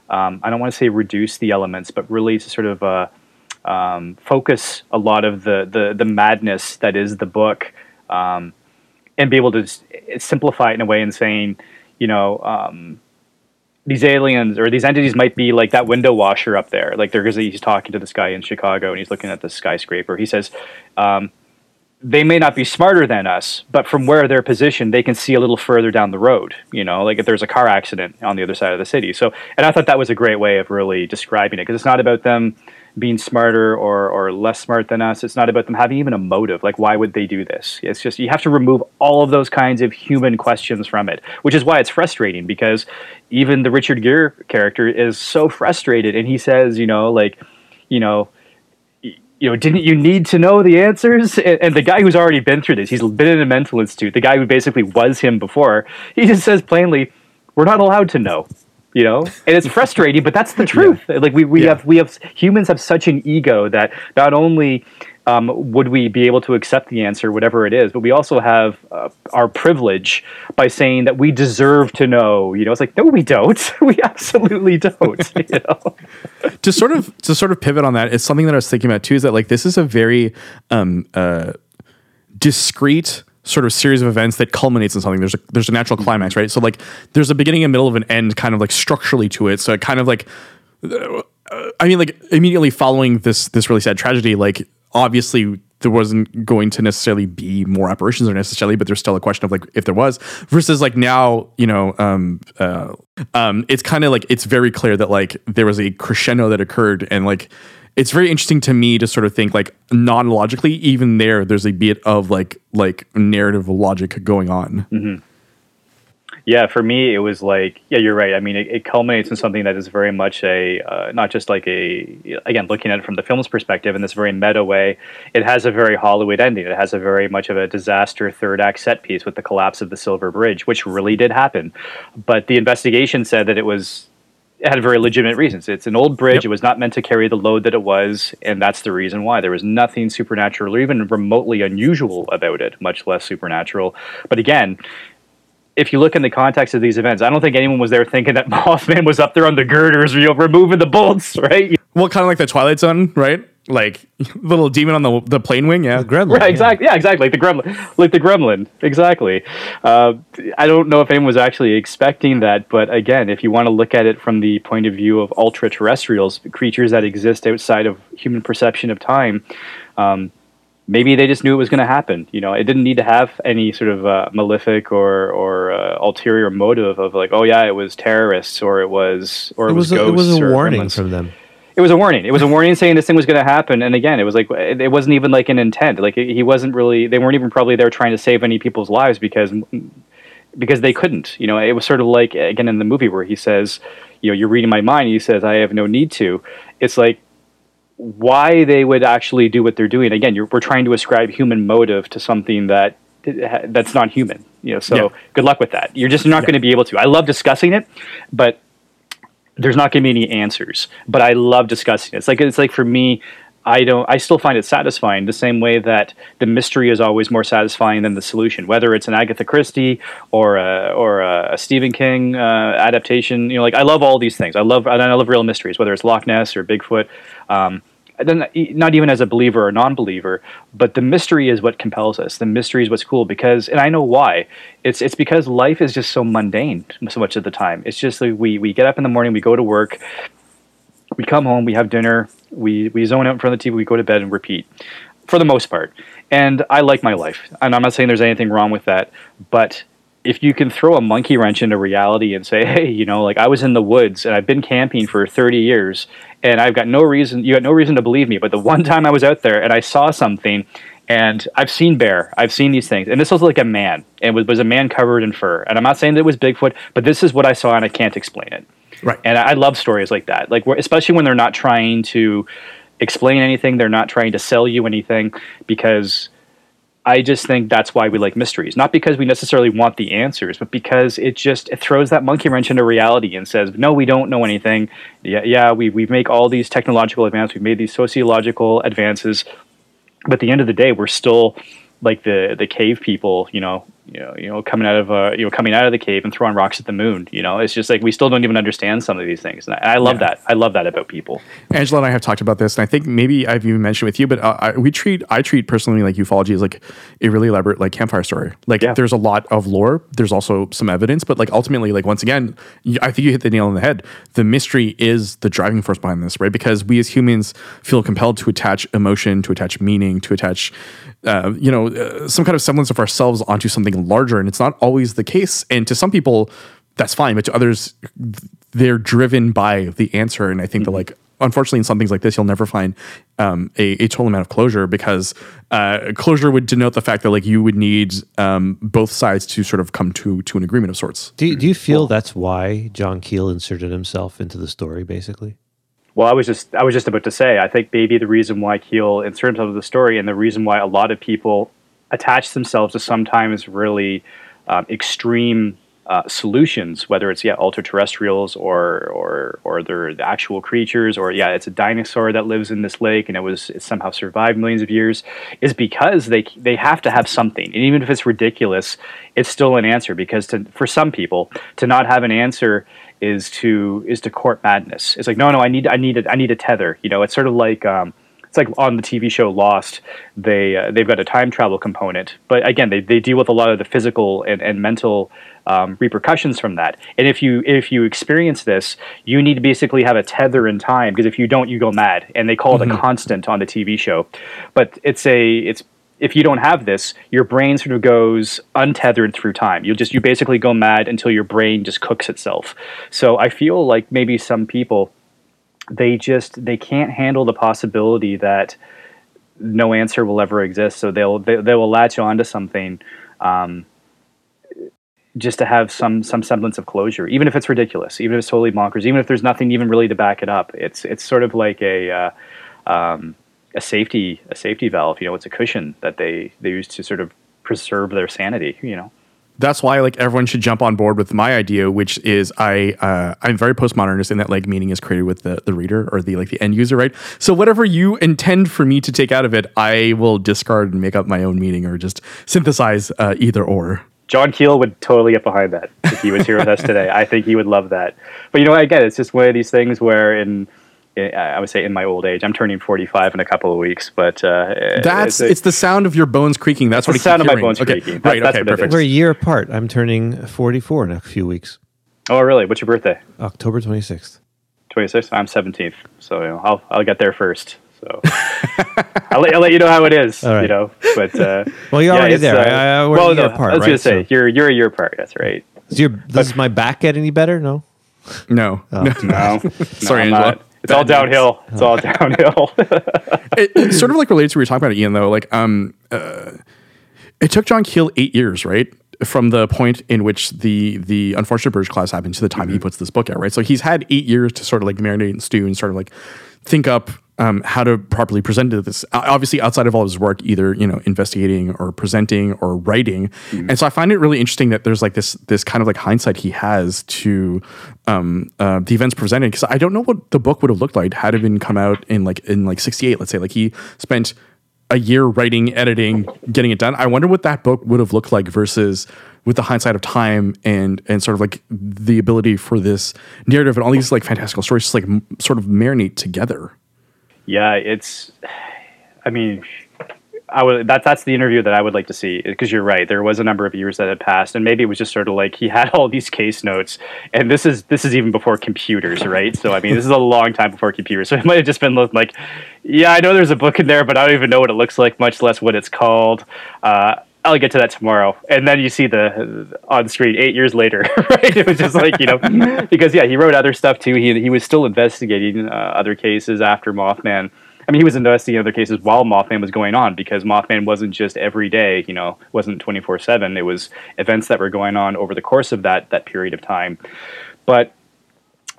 um, I don't want to say reduce the elements, but really to sort of uh, um, focus a lot of the, the the madness that is the book, um, and be able to simplify it in a way and saying, you know. Um, these aliens or these entities might be like that window washer up there. Like there he's talking to this guy in Chicago and he's looking at the skyscraper. He says, um, they may not be smarter than us, but from where they're positioned, they can see a little further down the road. You know, like if there's a car accident on the other side of the city. So, and I thought that was a great way of really describing it because it's not about them being smarter or, or less smart than us. It's not about them having even a motive. Like, why would they do this? It's just you have to remove all of those kinds of human questions from it, which is why it's frustrating because even the Richard Gere character is so frustrated, and he says, you know, like, you know you know, didn't you need to know the answers? And, and the guy who's already been through this, he's been in a mental institute. The guy who basically was him before, he just says plainly, "We're not allowed to know." You know, and it's frustrating, but that's the truth. Like we, we Yeah. have we have humans have such an ego that not only um, would we be able to accept the answer, whatever it is? But we also have uh, our privilege by saying that we deserve to know. You know, it's like no, we don't. we absolutely don't. you know? to sort of to sort of pivot on that, it's something that I was thinking about too. Is that like this is a very um, uh, discrete sort of series of events that culminates in something. There's a there's a natural climax, right? So like there's a beginning, a middle, of an end, kind of like structurally to it. So it kind of like, uh, I mean, like immediately following this this really sad tragedy, like obviously there wasn't going to necessarily be more apparitions or necessarily, but there's still a question of like if there was versus like now, you know, um, uh, um, it's kind of like it's very clear that like there was a crescendo that occurred and like it's very interesting to me to sort of think like non-logically even there there's a bit of like like narrative logic going on. Mm-hmm. yeah for me it was like yeah you're right. I mean it, it culminates in something that is very much a uh, not just like a again looking at it from the film's perspective in this very meta way it has a very hollywood ending. It has a very much of a disaster third act set piece with the collapse of the silver bridge which really did happen. But the investigation said that it was had very legitimate reasons. It's an old bridge. Yep. It was not meant to carry the load that it was, and that's the reason why. There was nothing supernatural or even remotely unusual about it, much less supernatural. But again, if you look in the context of these events, I don't think anyone was there thinking that Mothman was up there on the girders, you know, removing the bolts, right? Well, kind of like the Twilight Zone, right? Like little demon on the the plane wing, yeah, the gremlin, right? Exactly, yeah. yeah, exactly. Like the gremlin, like the gremlin, exactly. Uh, I don't know if anyone was actually expecting that, but again, if you want to look at it from the point of view of ultra terrestrials, creatures that exist outside of human perception of time. Um, maybe they just knew it was going to happen. You know, it didn't need to have any sort of uh, malefic or or uh, ulterior motive of like, oh yeah, it was terrorists or it was or it, it was, was a, it was a warning gremlins. from them it was a warning. It was a warning saying this thing was going to happen. And again, it was like it wasn't even like an intent. Like he wasn't really. They weren't even probably there trying to save any people's lives because because they couldn't. You know, it was sort of like again in the movie where he says, you know, you're reading my mind. he says, I have no need to. It's like why they would actually do what they're doing. Again, we're trying to ascribe human motive to something that that's not human. You know, so yeah. good luck with that. You're just not yeah. going to be able to. I love discussing it, but there's not going to be any answers. But I love discussing it. It's like it's like for me, I don't. I still find it satisfying the same way that the mystery is always more satisfying than the solution. Whether it's an Agatha Christie or a, or a Stephen King uh, adaptation, you know, like I love all these things. I love I love real mysteries, whether it's Loch Ness or Bigfoot. Um, not even as a believer or non-believer, but the mystery is what compels us. The mystery is what's cool because, and I know why. It's it's because life is just so mundane so much of the time. It's just like we we get up in the morning, we go to work, we come home, we have dinner, we we zone out in front of the TV, we go to bed and repeat, for the most part. And I like my life, and I'm not saying there's anything wrong with that, but if you can throw a monkey wrench into reality and say, hey, you know, like I was in the woods and I've been camping for 30 years and I've got no reason, you got no reason to believe me. But the one time I was out there and I saw something and I've seen bear, I've seen these things. And this was like a man. It was, was a man covered in fur. And I'm not saying that it was Bigfoot, but this is what I saw and I can't explain it. Right. And I love stories like that. Like, especially when they're not trying to explain anything, they're not trying to sell you anything because – I just think that's why we like mysteries. Not because we necessarily want the answers, but because it just it throws that monkey wrench into reality and says, "No, we don't know anything. Yeah, yeah, we we make all these technological advances, we've made these sociological advances, but at the end of the day, we're still like the the cave people, you know, you know, you know, coming out of uh, you know, coming out of the cave and throwing rocks at the moon. You know, it's just like we still don't even understand some of these things, and I, I love yeah. that. I love that about people. Angela and I have talked about this, and I think maybe I've even mentioned with you, but uh, I, we treat I treat personally like ufology is like a really elaborate like campfire story. Like yeah. there's a lot of lore, there's also some evidence, but like ultimately, like once again, I think you hit the nail on the head. The mystery is the driving force behind this, right? Because we as humans feel compelled to attach emotion, to attach meaning, to attach uh, you know, uh, some kind of semblance of ourselves onto something larger. And it's not always the case. And to some people, that's fine. But to others, they're driven by the answer. And I think mm-hmm. that, like, unfortunately, in some things like this, you'll never find um, a, a, total amount of closure because uh, closure would denote the fact that, like, you would need um, both sides to sort of come to to an agreement of sorts. Do, do you feel well, that's why John Keel inserted himself into the story, basically? Well, I was just I was just about to say I think maybe the reason why Keel inserted himself into the story and the reason why a lot of people attach themselves to sometimes really um, extreme uh, solutions, whether it's yeah ultra terrestrials or or or they're the actual creatures, or yeah it's a dinosaur that lives in this lake and it was it somehow survived millions of years, is because they they have to have something, and even if it's ridiculous, it's still an answer because to, for some people to not have an answer is to is to court madness. It's like no no I need I need a, I need a tether. You know it's sort of like. Um, it's like on the TV show Lost, they uh, they've got a time travel component, but again, they, they deal with a lot of the physical and, and mental um, repercussions from that. And if you if you experience this, you need to basically have a tether in time because if you don't, you go mad. And they call it mm-hmm. a constant on the TV show, but it's a it's if you don't have this, your brain sort of goes untethered through time. You just you basically go mad until your brain just cooks itself. So I feel like maybe some people they just they can't handle the possibility that no answer will ever exist. So they'll they, they will latch onto something um, just to have some some semblance of closure, even if it's ridiculous, even if it's totally bonkers, even if there's nothing even really to back it up. It's it's sort of like a uh, um, a safety a safety valve. You know, it's a cushion that they they use to sort of preserve their sanity. You know that's why like everyone should jump on board with my idea, which is I uh, I'm very postmodernist in that like meaning is created with the the reader or the like the end user, right? So whatever you intend for me to take out of it, I will discard and make up my own meaning or just synthesize uh, either or. John Keel would totally get behind that if he was here with us today. I think he would love that. But you know, again, it's just one of these things where in I would say in my old age. I'm turning 45 in a couple of weeks, but uh, that's it's, a, it's, the sound of your bones creaking. That's what the sound of my bones okay. creaking. That, right, okay, perfect. We're a year apart. I'm turning 44 in a few weeks. Oh, really? What's your birthday? October 26th. 26th. I'm 17th, so you know, I'll I'll get there first. So I'll, let, I'll let you know how it is. You know, but uh, well, you're yeah, already there. Uh, I, I, well, no, apart, I was right? gonna say so. you're you're a year apart. That's right. Is your does my back get any better? No. No. Oh. No. no. Sorry, Angela. It's all downhill. It's all downhill. it, it, sort of like related to what we were talking about, Ian. Though, like, um, uh, it took John Keel eight years, right, from the point in which the the unfortunate Burj class happened to the time mm-hmm. he puts this book out, right? So he's had eight years to sort of like marinate and stew and sort of like think up um, how to properly present this. Obviously, outside of all his work, either you know investigating or presenting or writing, mm-hmm. and so I find it really interesting that there's like this this kind of like hindsight he has to um, uh, the events presented because I don't know what the book would have looked like had it been come out in like in like '68. Let's say like he spent a year writing, editing, getting it done. I wonder what that book would have looked like versus with the hindsight of time and and sort of like the ability for this narrative and all these like fantastical stories just like m- sort of marinate together. Yeah, it's. I mean, I would that that's the interview that I would like to see because you're right. There was a number of years that had passed, and maybe it was just sort of like he had all these case notes, and this is this is even before computers, right? So I mean, this is a long time before computers. So it might have just been like, yeah, I know there's a book in there, but I don't even know what it looks like, much less what it's called. Uh, I'll get to that tomorrow. And then you see the on screen eight years later, right? It was just like, you know, because yeah, he wrote other stuff too. He, he was still investigating uh, other cases after Mothman. I mean, he was investigating other cases while Mothman was going on because Mothman wasn't just every day, you know, wasn't 24 seven. It was events that were going on over the course of that, that period of time. But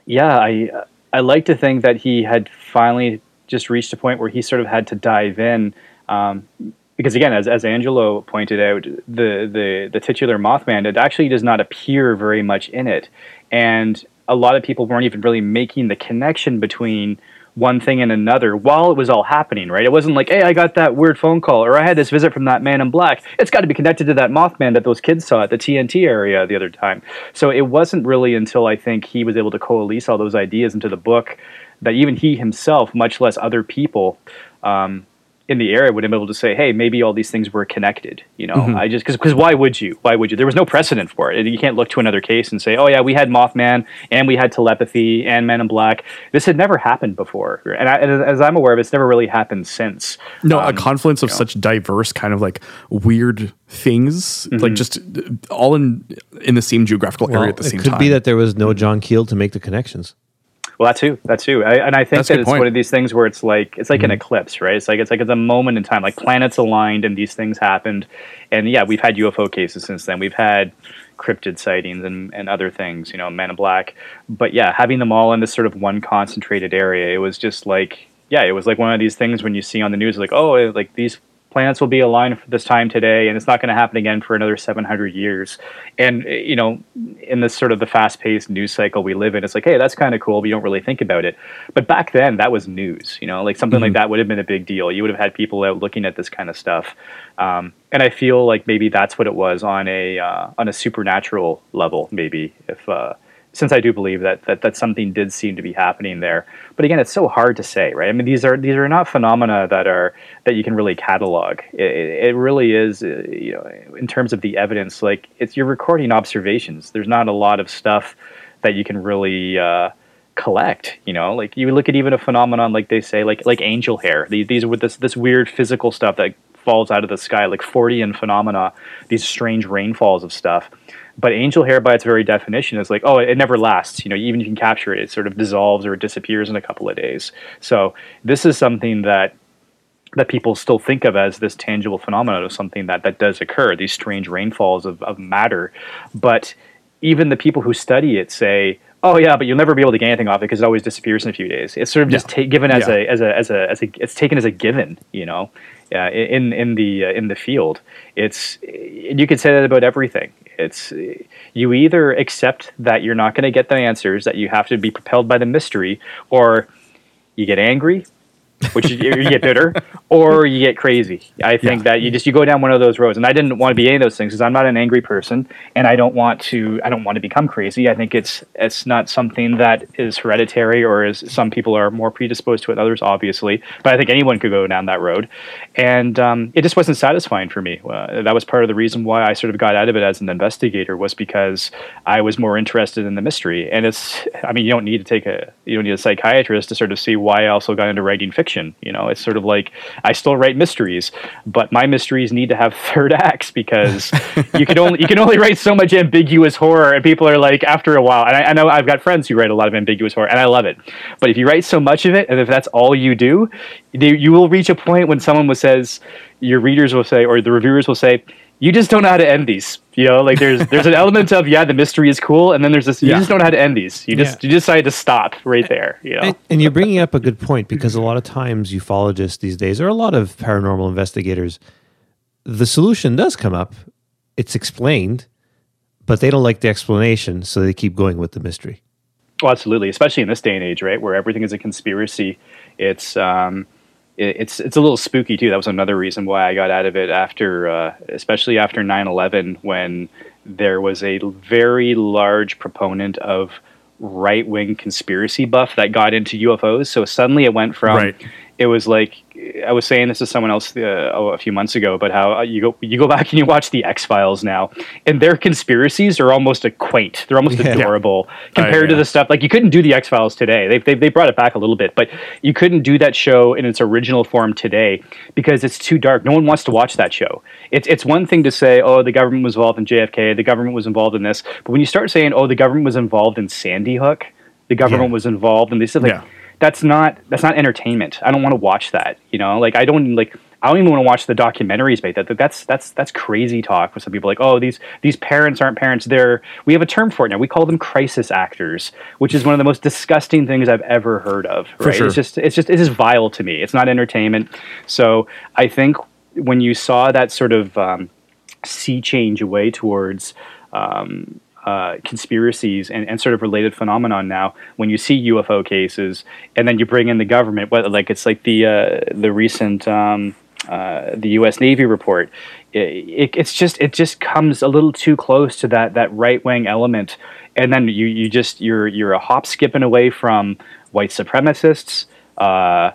yeah, I, I like to think that he had finally just reached a point where he sort of had to dive in. Um, because again, as, as Angelo pointed out, the, the, the titular Mothman, it actually does not appear very much in it. And a lot of people weren't even really making the connection between one thing and another while it was all happening, right? It wasn't like, hey, I got that weird phone call or I had this visit from that man in black. It's got to be connected to that Mothman that those kids saw at the TNT area the other time. So it wasn't really until I think he was able to coalesce all those ideas into the book that even he himself, much less other people, um, in the area would have been able to say, hey, maybe all these things were connected. You know, mm-hmm. I just because because why would you? Why would you? There was no precedent for it. You can't look to another case and say, oh yeah, we had Mothman and we had telepathy and Men in Black. This had never happened before, and, I, and as I'm aware of, it's never really happened since. No, um, a confluence of know. such diverse kind of like weird things, mm-hmm. like just all in in the same geographical well, area at the same time. It could be that there was no John Keel to make the connections. Well, that too. That too. I, and I think That's that it's point. one of these things where it's like it's like mm-hmm. an eclipse, right? It's like it's like it's a moment in time. Like planets aligned and these things happened. And yeah, we've had UFO cases since then. We've had cryptid sightings and, and other things, you know, Men in Black. But yeah, having them all in this sort of one concentrated area, it was just like yeah, it was like one of these things when you see on the news, like oh, like these planets will be aligned for this time today, and it's not going to happen again for another 700 years. And you know, in this sort of the fast-paced news cycle we live in, it's like, hey, that's kind of cool, but you don't really think about it. But back then, that was news. You know, like something mm-hmm. like that would have been a big deal. You would have had people out looking at this kind of stuff. Um, and I feel like maybe that's what it was on a uh, on a supernatural level. Maybe if uh, since I do believe that, that that something did seem to be happening there. But again, it's so hard to say, right? I mean, these are these are not phenomena that are that you can really catalog. It, it really is, uh, you know, in terms of the evidence, like it's you're recording observations. There's not a lot of stuff that you can really. Uh, collect you know like you look at even a phenomenon like they say like like angel hair these, these are with this this weird physical stuff that falls out of the sky like Fortean phenomena these strange rainfalls of stuff but angel hair, by its very definition, is like, oh, it never lasts. You know, even if you can capture it, it sort of dissolves or it disappears in a couple of days. So this is something that that people still think of as this tangible phenomenon of something that that does occur. These strange rainfalls of, of matter, but even the people who study it say, oh yeah, but you'll never be able to get anything off it because it always disappears in a few days. It's sort of just ta- given as, yeah. a, as a as a as a it's taken as a given, you know, uh, in in the uh, in the field. It's you could say that about everything. It's you either accept that you're not going to get the answers, that you have to be propelled by the mystery, or you get angry which you, you, get bitter, or you get crazy. I think yeah. that you just you go down one of those roads, and I didn't want to be any of those things because I'm not an angry person, and I don't want to I don't want to become crazy. I think it's it's not something that is hereditary, or is some people are more predisposed to it others, obviously. But I think anyone could go down that road, and um, it just wasn't satisfying for me. Uh, that was part of the reason why I sort of got out of it as an investigator was because I was more interested in the mystery. And it's I mean you don't need to take a you don't need a psychiatrist to sort of see why I also got into writing fiction fiction. You know, it's sort of like I still write mysteries, but my mysteries need to have third acts because you can only you can only write so much ambiguous horror, and people are like after a while. And I, I know I've got friends who write a lot of ambiguous horror, and I love it. But if you write so much of it, and if that's all you do, you will reach a point when someone will says your readers will say, or the reviewers will say, you just don't know how to end these. You know, like there's there's an element of yeah, the mystery is cool, and then there's this you yeah. just don't know how to end these. You just yeah. you decide to stop right there. You know, and, and, you're bringing up a good point because a lot of times ufologists these days, or a lot of paranormal investigators, the solution does come up, it's explained, but they don't like the explanation, so they keep going with the mystery. Well, absolutely, especially in this day and age, right, where everything is a conspiracy. It's um, it's it's a little spooky too. That was another reason why I got out of it after, uh, especially after 9/11, when there was a very large proponent of right wing conspiracy buff that got into UFOs. So suddenly it went from right. it was like I was saying this to someone else uh, oh, a few months ago, but how uh, you go you go back and you watch the X Files now, and their conspiracies are almost a quaint. They're almost yeah. adorable compared to the stuff like you couldn't do the X Files today. They, they they brought it back a little bit, but you couldn't do that show in its original form today because it's too dark. No one wants to watch that show. It's it's one thing to say, oh, the government was involved in JFK, the government was involved in this, but when you start saying, oh, the government was involved in Sandy Hook, the government yeah. was involved, and they said like. Yeah that's not that's not entertainment. I don't want to watch that. You know, like I don't like I don't even want to watch the documentaries about that. That's that's that's crazy talk for some people. Like, oh, these these parents aren't parents. They're we have a term for it now. We call them crisis actors, which is one of the most disgusting things I've ever heard of. Right? Sure. It's just it's just it's just vile to me. It's not entertainment. So I think when you saw that sort of um, sea change away towards um, uh, conspiracies and, and sort of related phenomenon now when you see UFO cases and then you bring in the government, what like it's like the uh, the recent um, uh, the U.S. Navy report. It, it, it's just it just comes a little too close to that that right wing element, and then you you just you're you're a hop skipping away from white supremacists. Uh,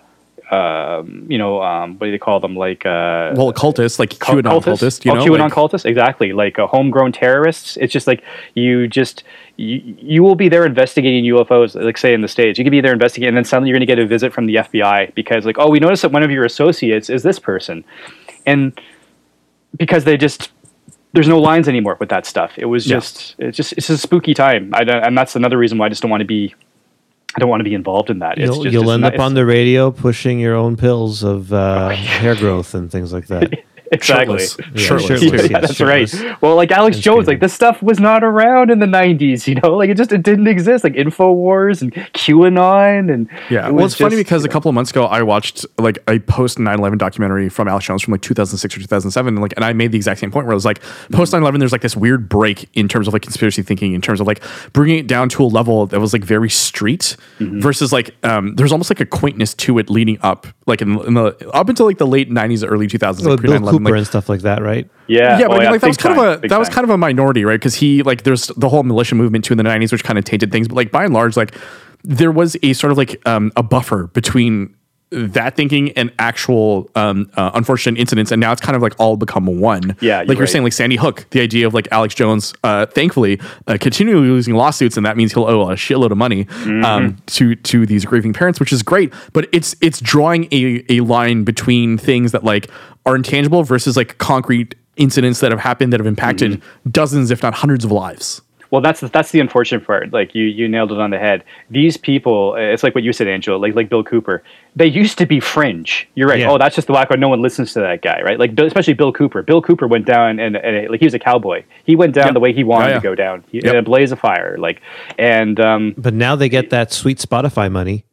um, you know, um, what do they call them? Like, uh, well, cultists, like QAnon cultists, cultists you oh, know, QAnon like, cultists, exactly. Like uh, homegrown terrorists. It's just like you just you, you will be there investigating UFOs, like say in the states. You could be there investigating, and then suddenly you're going to get a visit from the FBI because, like, oh, we noticed that one of your associates is this person, and because they just there's no lines anymore with that stuff. It was just yeah. it's just it's a spooky time, I, and that's another reason why I just don't want to be I don't want to be involved in that. You'll, just, you'll end not, up on the radio pushing your own pills of uh, hair growth and things like that. exactly. Shirtless. Yeah, Shirtless. shirtless, yeah, that's shirtless. right. Well, like Alex And Jones, screaming. like this stuff was not around in the '90s. You know, like it just it didn't exist. Like Infowars and QAnon and Yeah, it well, was it's funny because you a couple of months ago, I watched like a post 9/11 documentary from Alex Jones from like 2006 or 2007, and like, and I made the exact same point where it was like post 9/11, there's like this weird break in terms of like conspiracy thinking, in terms of like bringing it down to a level that was like very street Mm-hmm. versus like um, there's almost like a quaintness to it leading up, like in, in the up until like the late 90s, early 2000s, Well, like pre Bill 9/11, Cooper like, and stuff like that, right? yeah, yeah, oh, but I mean, like that was kind time, of a big that was kind of a minority, right? Because he like there's the whole militia movement too in the '90s, which kind of tainted things. But like by and large, like there was a sort of like um, a buffer between that thinking and actual um, uh, unfortunate incidents, and now it's kind of like all become one. Yeah, like you're you're right. saying, like Sandy Hook, the idea of like Alex Jones, uh, thankfully, uh, continually losing lawsuits, and that means he'll owe a shitload of money Mm-hmm. um, to to these grieving parents, which is great. But it's it's drawing a a line between things that like are intangible versus like concrete incidents that have happened that have impacted Mm-hmm. dozens, if not hundreds, of lives. Well, that's that's the unfortunate part. Like you, you nailed it on the head. These people, it's like what you said, Angela. Like like Bill Cooper. They used to be fringe. You're right. Yeah. Oh, that's just the wacko. No one listens to that guy, right? Like especially Bill Cooper. Bill Cooper went down and, and like he was a cowboy. He went down Yep. the way he wanted Yeah, yeah. to go down. He, Yep. In a blaze of fire. Like and um, But now they get that sweet Spotify money.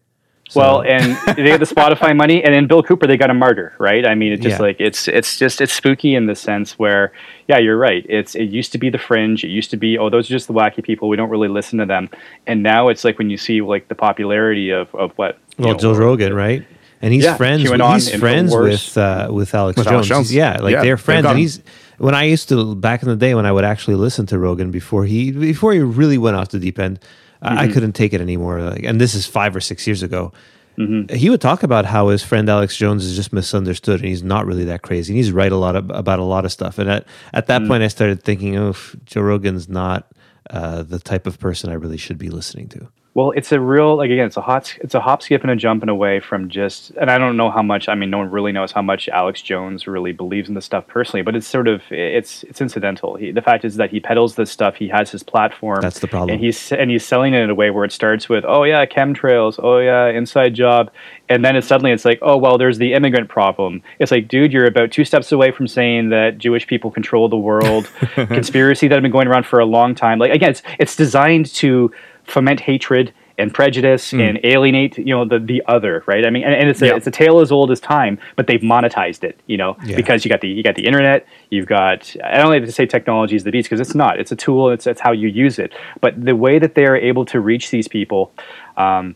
So- well, and they get the Spotify money, and then Bill Cooper they got a martyr, right? I mean, it's just Yeah. like it's it's just it's spooky in the sense where, yeah, you're right. It's it used to be the fringe. It used to be oh, those are just the wacky people. We don't really listen to them. And now it's like when you see like the popularity of of what well, know, Joe Rogan, right? And he's Yeah, friends. With, QAnon, he's friends with uh, with Alex With Jones. Jones. Yeah, like Yeah, they're friends. And he's when I used to back in the day when I would actually listen to Rogan before he before he really went off the deep end, I- Mm-hmm. I couldn't take it anymore. Like, and this is five or six years ago. Mm-hmm. He would talk about how his friend Alex Jones is just misunderstood and he's not really that crazy. And he's right a lot of, about a lot of stuff. And at, at that point, I started thinking, oh, Joe Rogan's not uh, the type of person I really should be listening to. Well, it's a real like again, it's a hot, it's a hop, skip, and a jumping away from just. And I don't know how much. I mean, no one really knows how much Alex Jones really believes in this stuff personally. But it's sort of it's it's incidental. He, the fact is that he peddles this stuff. He has his platform. That's the problem. And he's and he's selling it in a way where it starts with, oh yeah, chemtrails, oh yeah, inside job, and then it's suddenly it's like, oh well, there's the immigrant problem. It's like, dude, you're about two steps away from saying that Jewish people control the world. Conspiracy that have been going around for a long time. Like again, it's it's designed to foment hatred and prejudice Hmm. and alienate you know the the other right i mean and, and it's a Yeah. it's a tale as old as time but they've monetized it you know Yeah. because you got the you got the internet you've got i don't like to say technology is the beast because it's not it's a tool it's, it's how you use it but the way that they are able to reach these people um,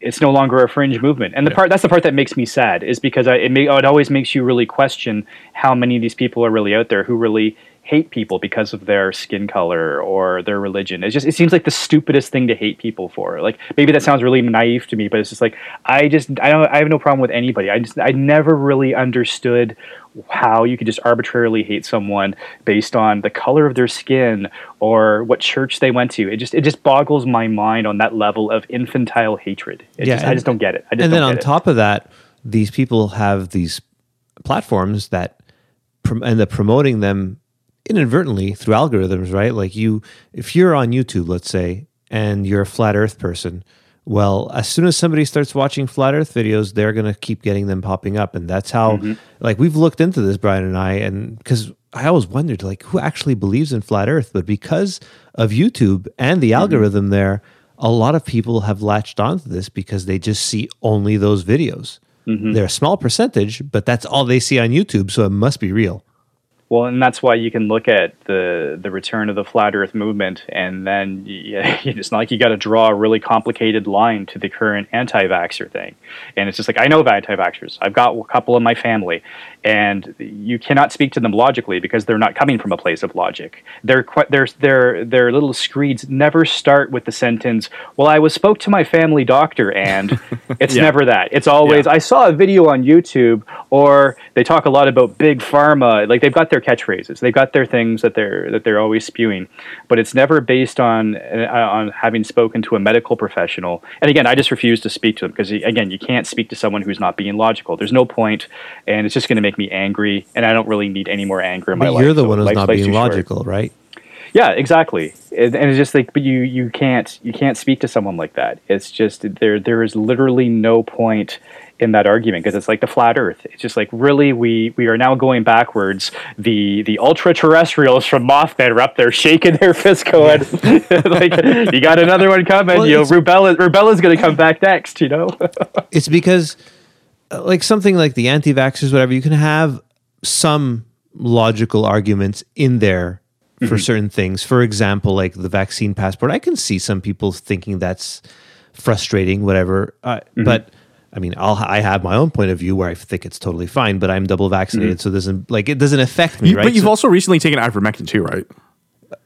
it's no longer a fringe movement. And the part that's the part that makes me sad is because I, it, may, it always makes you really question how many of these people are really out there who really hate people because of their skin color or their religion. It's just it seems like the stupidest thing to hate people for. Like maybe that sounds really naive to me, but it's just like I just I don't I have no problem with anybody. I just I never really understood how you could just arbitrarily hate someone based on the color of their skin or what church they went to. It just it just boggles my mind on that level of infantile hatred. It just, I just don't get it. I just and then on it. top of that, these people have these platforms that and the promoting them inadvertently through algorithms, right? Like you, if you're on YouTube, let's say, and you're a flat Earth person, well, as soon as somebody starts watching flat Earth videos, they're going to keep getting them popping up, and that's how. Mm-hmm. Like we've looked into this, Brian and I, and because I always wondered, like, who actually believes in flat Earth? But because of YouTube and the Mm-hmm. algorithm there, a lot of people have latched onto this because they just see only those videos. Mm-hmm. They're a small percentage, but that's all they see on YouTube, so it must be real. Well, and that's why you can look at the the return of the flat Earth movement, and then you, it's not like you got to draw a really complicated line to the current anti-vaxxer thing. And it's just like I know of anti-vaxxers. I've got a couple in my family, and you cannot speak to them logically because they're not coming from a place of logic. Their their their their little screeds never start with the sentence, "Well, I was spoke to my family doctor," and it's Yeah. never that. It's always Yeah. I saw a video on YouTube, or they talk a lot about big pharma. Like they've got their catchphrases, they've got their things that they're that they're always spewing, but it's never based on uh, on having spoken to a medical professional. And again, I just refuse to speak to them because again, you can't speak to someone who's not being logical. There's no point, and it's just going to make me angry. And I don't really need any more anger in my But life. you're the so one who's not being too short. logical, right? Yeah, exactly. And, it's just like, but you you can't you can't speak to someone like that. It's just there there is literally no point in that argument because it's like the flat earth it's just like really we we are now going backwards the the ultra terrestrials from mothman are up there shaking their fist going like you got another one coming Well, you know rubella rubella's going to come back next you know it's because Uh, like something like the anti-vaxxers whatever you can have some logical arguments in there for mm-hmm. certain things. For example like the vaccine passport. I can see some people thinking that's frustrating whatever. Uh, mm-hmm. but i mean I'll, i have my own point of view where i think it's totally fine but i'm double vaccinated mm-hmm. so it doesn't like it doesn't affect me You- right? But you've So- also recently taken ivermectin too, right?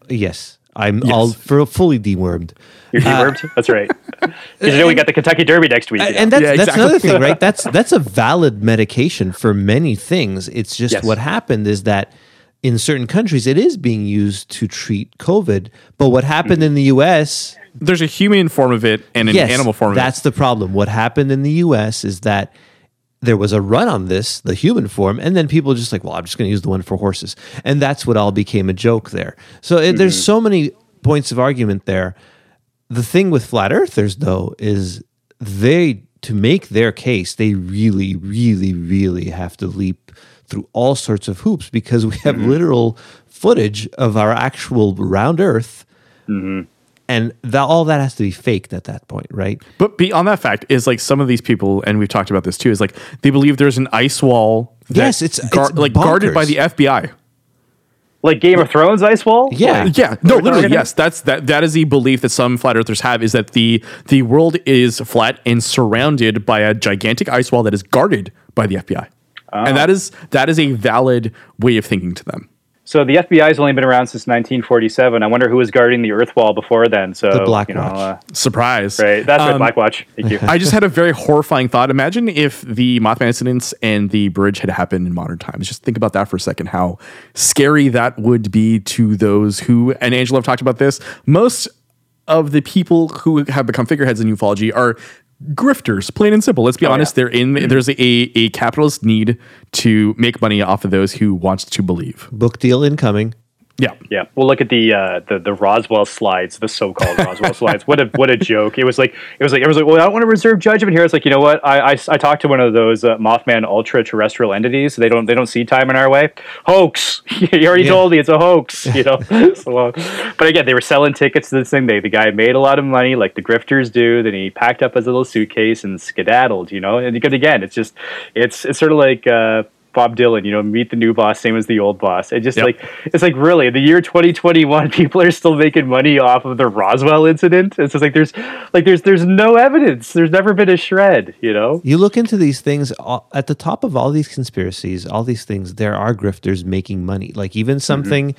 yes. I'm all for fully dewormed you're dewormed that's right 'Cause you know we got the kentucky derby next week you know? and that's Yeah, that's another thing, right? That's that's a valid medication for many things. It's just Yes. what happened is that in certain countries it is being used to treat COVID, but what happened Mm-hmm. in the U.S. There's a human form of it and an yes, animal form of that's it. the problem. What happened in the U.S. is that there was a run on this, the human form, and then people just like, well, I'm just going to use the one for horses, and that's what all became a joke there. So it, there's Mm-hmm. so many points of argument there. The thing with flat earthers, though, is they to make their case, they really, really, really have to leap through all sorts of hoops because we have mm-hmm. literal footage of our actual round Earth, mm-hmm. and that all that has to be faked at that point, right? But beyond that fact is like some of these people, and we've talked about this too, is like they believe there's an ice wall. that Yes, it's- it's like guarded by the FBI. Like game of thrones ice wall Yeah. Like, Yeah, no, literally, talking- yes. That's that. That is the belief that some flat earthers have is that the the world is flat and surrounded by a gigantic ice wall that is guarded by the FBI, and oh. that is that is a valid way of thinking to them. So the FBI's only been around since 1947. I wonder who was guarding the Earth Wall before then. So The Black you know, Watch. uh, Surprise! right? That's right, Um, Black Watch. Thank you. I just had a very horrifying thought. Imagine if the Mothman incidents and the bridge had happened in modern times. Just think about that for a second. How scary that would be to those who, and Angela have talked about this. Most of the people who have become figureheads in ufology are grifters, plain and simple. Let's be oh, honest. yeah. They're in. Mm-hmm. There's a, a capitalist need to make money off of those who want to believe. Book deal incoming. Yeah. Yeah, well, look at the uh, the the Roswell slides, the so-called Roswell slides. What a what a joke! It was like it was like everyone's like, well, I don't want to reserve judgment here. It's like you know what? I I, I talked to one of those uh, Mothman ultra terrestrial entities. They don't they don't see time in our way. Hoax! you already Yeah. told me it's a hoax. You know. so, uh, but again, they were selling tickets to this thing. They the guy made a lot of money, like the grifters do. Then he packed up his little suitcase and skedaddled. You know. And because again, it's just it's it's sort of like. Bob Dylan, you know, meet the new boss, same as the old boss. It just Yep. like it's like really the year 2021, people are still making money off of the Roswell incident. It's just like there's like there's there's no evidence. There's never been a shred, you know. You look into these things all, at the top of all these conspiracies, all these things. There are grifters making money. Like even something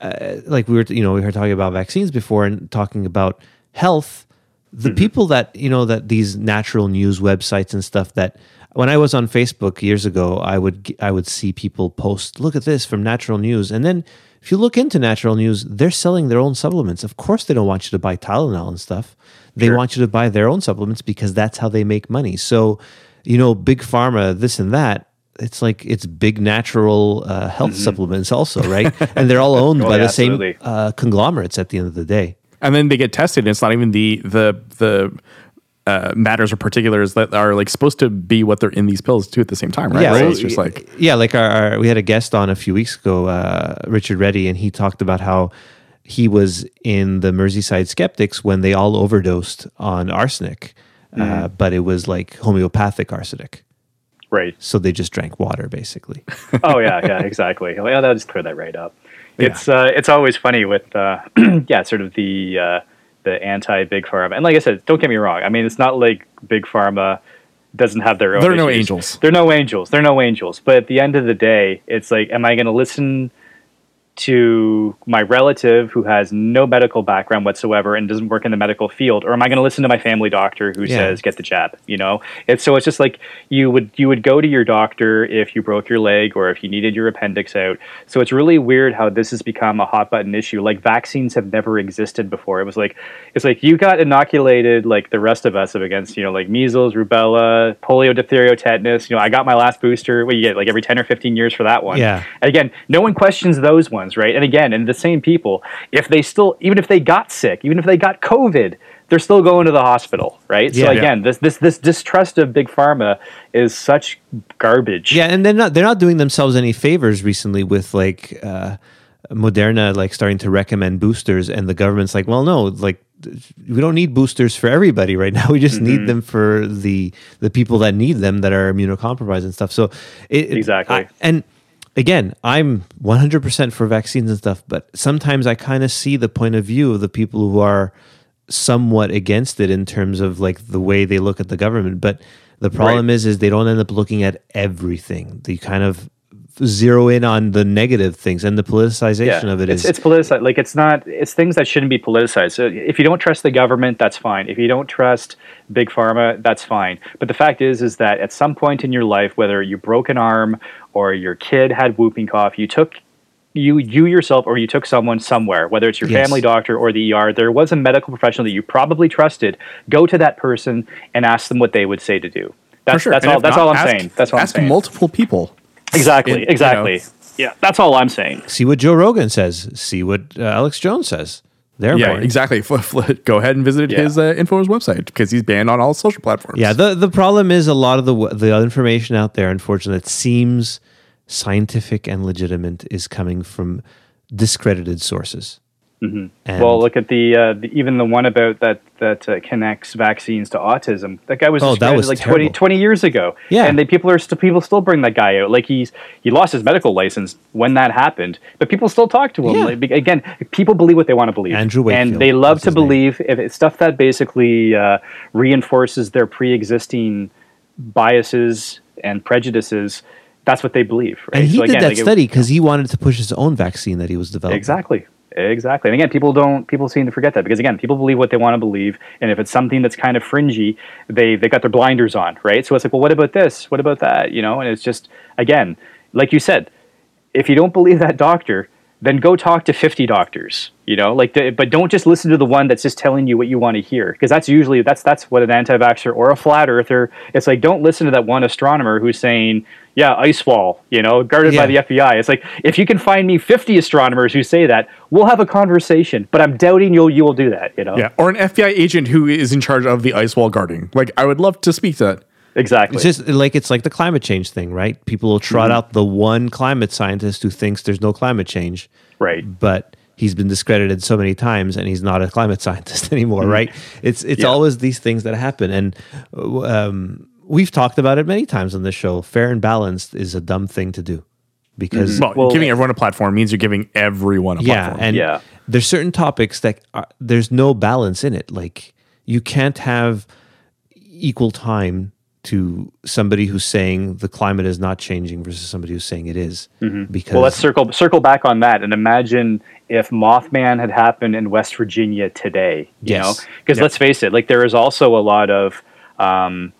uh, like we were, you know, we were talking about vaccines before and talking about health. The people that you know that these natural news websites and stuff that when I was on Facebook years ago, I would g- I would see people post, "Look at this from Natural News," and then if you look into Natural News, they're selling their own supplements. Of course, they don't want you to buy Tylenol and stuff. They want you to buy their own supplements because that's how they make money. So, you know, big pharma, this and that. It's like it's big natural uh, health supplements, also, right? and they're all owned Oh, by yeah, the same uh, conglomerates at the end of the day. and then they get tested. And it's not even the the the uh, matters or particulars that are like supposed to be what they're in these pills too at the same time, right? Yeah, so it's just like yeah, like our, our we had a guest on a few weeks ago, uh, Richard Reddy, and he talked about how he was in the Merseyside Skeptics when they all overdosed on arsenic, uh, Mm-hmm. but it was like homeopathic arsenic, Right. so they just drank water basically. Oh yeah, yeah, exactly. Well, yeah, I'll just clear that right up. It's uh, it's always funny with uh, yeah, sort of the uh, the anti big pharma, and like I said, don't get me wrong. I mean, it's not like big pharma doesn't have their own. They're no angels. They're no angels. They're no angels. But at the end of the day, it's like, am I going to listen to my relative who has no medical background whatsoever and doesn't work in the medical field or am i going to listen to my family doctor who Yeah. says get the jab you know it's so it's just like you would you would go to your doctor if you broke your leg or if you needed your appendix out so it's really weird how this has become a hot button issue like vaccines have never existed before it was like it's like you got inoculated like the rest of us against you know like measles rubella polio diphtheria tetanus you know i got my last booster what you get like every 10 or 15 years for that one Yeah. again, no one questions those ones. Lockdowns, right? And again, and the same people, if they still, even if they got sick, even if they got COVID, they're still going to the hospital, right? Yeah. so again, this this this distrust of big pharma is such garbage. Yeah, and they're not they're not doing themselves any favors recently with like uh, Moderna like starting to recommend boosters, and the government's like, well, no, like we don't need boosters for everybody right now. We just need them for the the people that need them that are immunocompromised and stuff. So it- Exactly. I- and again, I'm 100% for vaccines and stuff, but sometimes I kind of see the point of view of the people who are somewhat against it in terms of like the way they look at the government. But the problem is, is they don't end up looking at everything. They kind of zero in on the negative things and the politicization of it it's, is it's politicized. Like it's not. It's things that shouldn't be politicized. So if you don't trust the government, that's fine. If you don't trust big pharma, that's fine. But the fact is, is that at some point in your life, whether you broke an arm or your kid had whooping cough, you took you you yourself or you took someone somewhere, whether it's your Yes. family doctor or the ER. There was a medical professional that you probably trusted. Go to that person and ask them what they would say to do. That's sure. that's And all. That's not, all I'm ask- saying. That's all I'm ask saying. multiple people. Exactly. in- you know. exactly. Yeah. That's all I'm saying. see what Joe Rogan says, see what uh, Alex Jones says. They're Yeah, important. exactly. F- f- Go ahead and visit Yeah. his uh, Infowars website because he's banned on all social platforms. Yeah, the the problem is a lot of the the information out there, unfortunately, that seems scientific and legitimate is coming from discredited sources. And Well, look at the, uh, the even the one about that that uh, connects vaccines to autism. That guy was Oh, that was like 20, terrible. 20 years ago. Yeah. and they, people are still people still bring that guy out. Like he's he lost his medical license when that happened, but people still talk to him. Yeah. Like, again, people believe what they want to believe, Andrew Wakefield, and they love to believe if it's stuff that basically uh, reinforces their pre-existing biases and prejudices. That's what they believe. Right? and he So did again, that like, study because he wanted to push his own vaccine that he was developing. Exactly. Exactly. And again, people don't people seem to forget that because again, people believe what they want to believe. And if it's something that's kind of fringy, they they got their blinders on, right? So it's like, well, what about this? What about that? You know, and it's just again, like you said, if you don't believe that doctor, then go talk to 50 doctors you know like the, but don't just listen to the one that's just telling you what you want to hear because that's usually that's that's what an anti-vaxxer or a flat earther it's like don't listen to that one astronomer who's saying yeah ice wall you know guarded by the fbi it's like if you can find me 50 astronomers who say that we'll have a conversation but i'm doubting you'll you will do that you know Yeah, or an FBI agent who is in charge of the ice wall guarding. Like, I would love to speak to that. Exactly It's just like it's like the climate change thing, right? People will trot Mm-hmm. out the one climate scientist who thinks there's no climate change, right but he's been discredited so many times and he's not a climate scientist anymore, right? It's it's Mm-hmm. Yeah. always these things that happen, and um, we've talked about it many times on this show. Fair and balanced is a dumb thing to do because Well, Well- giving everyone a platform means you're giving everyone a yeah, platform. and Yeah. there's certain topics that are, there's no balance in it. Like you can't have equal time to somebody who's saying the climate is not changing versus somebody who's saying it is. Because Well, let's circle circle back on that and imagine if Mothman had happened in West Virginia today. You Yes. know, because Yep. let's face it, like there is also a lot of. Um,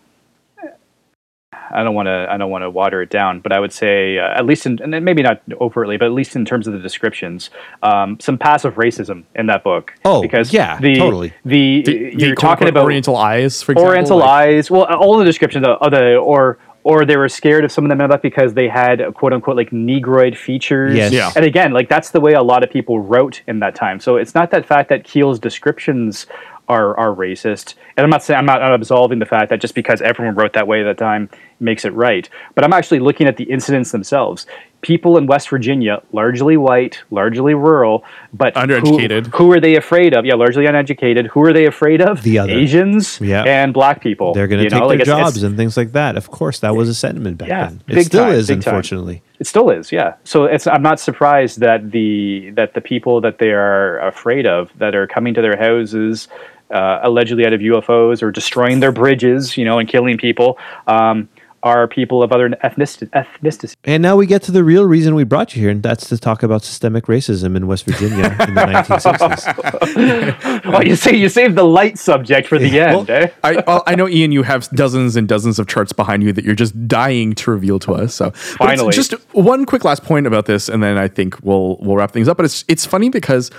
I don't want to. I don't want to water it down, but I would say, uh, at least, in, and maybe not overtly, but at least in terms of the descriptions, um, some passive racism in that book. Oh, because yeah, the, totally. The, The, you're the talking talking about Oriental eyes, for example. Oriental like- eyes. Well, all the descriptions of, of the or or they were scared of some of them ended up because they had quote unquote like negroid features. Yes. Yeah. And again, like that's the way a lot of people wrote in that time. So it's not that fact that Keel's descriptions are are racist. And I'm not saying I'm not absolving the fact that just because everyone wrote that way at that time makes it right. But I'm actually looking at the incidents themselves. People in West Virginia, largely white, largely rural, but who- Undereducated. Who, are they afraid of? Yeah, largely uneducated. Who are they afraid of? The other. Asians Yeah. and black people. they're going to take know? their Like, jobs it's- and things like that. Of course, that was a sentiment back Yeah, then. It big still time, is, big time. unfortunately. It still is, yeah. So it's I'm not surprised that the that the people that they are afraid of that are coming to their houses uh, allegedly out of UFOs or destroying their bridges, you know, and killing people, um, are people of other ethnicity. ethnicity. And now we get to the real reason we brought you here, and that's to talk about systemic racism in West Virginia in the 1960s. oh, you say you saved the light subject for the end, Well, eh? I, I know, Ian, you have dozens and dozens of charts behind you that you're just dying to reveal to us. So, Finally. just one quick last point about this, and then I think we'll we'll wrap things up. But it's it's funny because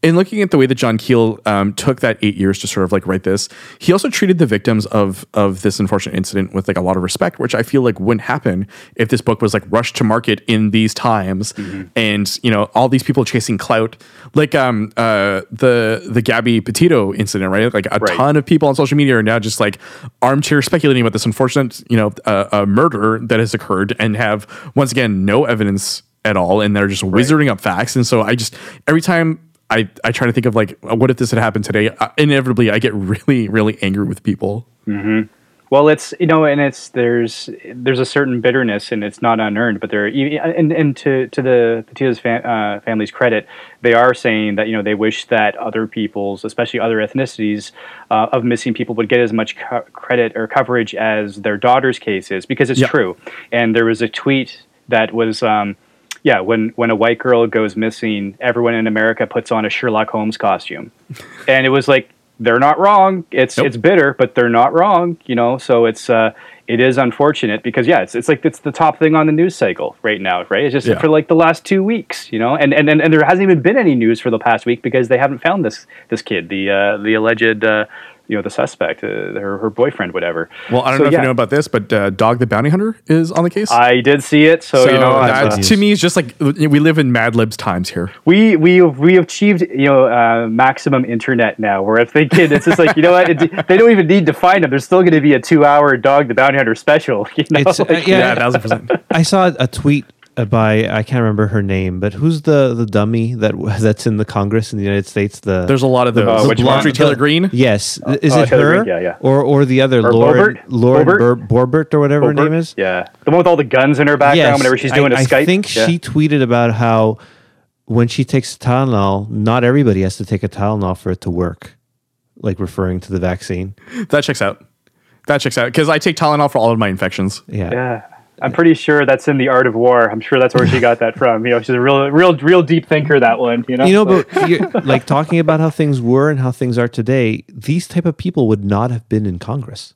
in looking at the way that John Keel um, took that eight years to sort of like write this, he also treated the victims of of this unfortunate incident with like a lot of respect, which I feel like wouldn't happen if this book was like rushed to market in these times, and you know all these people chasing clout, like um uh the the Gabby Petito incident, right? Like a Right. ton of people on social media are now just like armchair speculating about this unfortunate you know uh, uh, murder that has occurred and have once again no evidence at all, and they're just wizarding up facts, and so I just every time. I, I try to think of like what if this had happened today uh, inevitably i get really really angry with people Well, it's you know, and it's there's there's a certain bitterness, and it's not unearned. But there, and and to to the Petito's fam, uh, family's credit, they are saying that you know they wish that other peoples, especially other ethnicities uh, of missing people, would get as much co- credit or coverage as their daughter's case is, because it's Yeah. true. And there was a tweet that was. Um, yeah, when, when a white girl goes missing, everyone in America puts on a Sherlock Holmes costume, and it was like they're not wrong. It's Nope. it's bitter, but they're not wrong. You know, so it's uh, it is unfortunate because yeah, it's it's like it's the top thing on the news cycle right now, right? It's just Yeah. for like the last two weeks, you know, and and and, and there hasn't even been any news for the past week because they haven't found this this kid, the uh, the alleged. Uh, you know the suspect, uh, her, her boyfriend, whatever. well i don't So, know if yeah, you know about this but uh, dog the bounty hunter is on the case I did see it, so, so you know, that, uh, to me it's just like we live in mad libs times here we we we have achieved you know uh, maximum internet now. Where if they kid, it's just like you know what, it, they don't even need to find him. There's still going to be a two hour Dog the Bounty Hunter special. You know, It's, uh, Like, yeah, yeah, thousand percent I saw a tweet Uh, by I can't remember her name, but who's the the dummy that that's in the Congress in the United States? The there's a lot of those Uh, the which blonde- one? Taylor Greene Yes, uh, uh, is oh, it Taylor her? Greene, yeah, yeah. Or or the other Or Lauren Boebert? Lauren Boebert? Bur- Borbert or whatever her name is. yeah, the one with all the guns in her background whenever she's doing I, a Skype. I think yeah. she tweeted about how when she takes Tylenol, not everybody has to take a Tylenol for it to work, like referring to the vaccine. that checks out that checks out because i take tylenol for all of my infections Yeah. Yeah. I'm pretty sure that's in the Art of War. I'm sure that's where she got that from. You know, she's a real, real, real deep thinker. That one. You know. You know, So- but you're, like talking about how things were and how things are today, these type of people would not have been in Congress.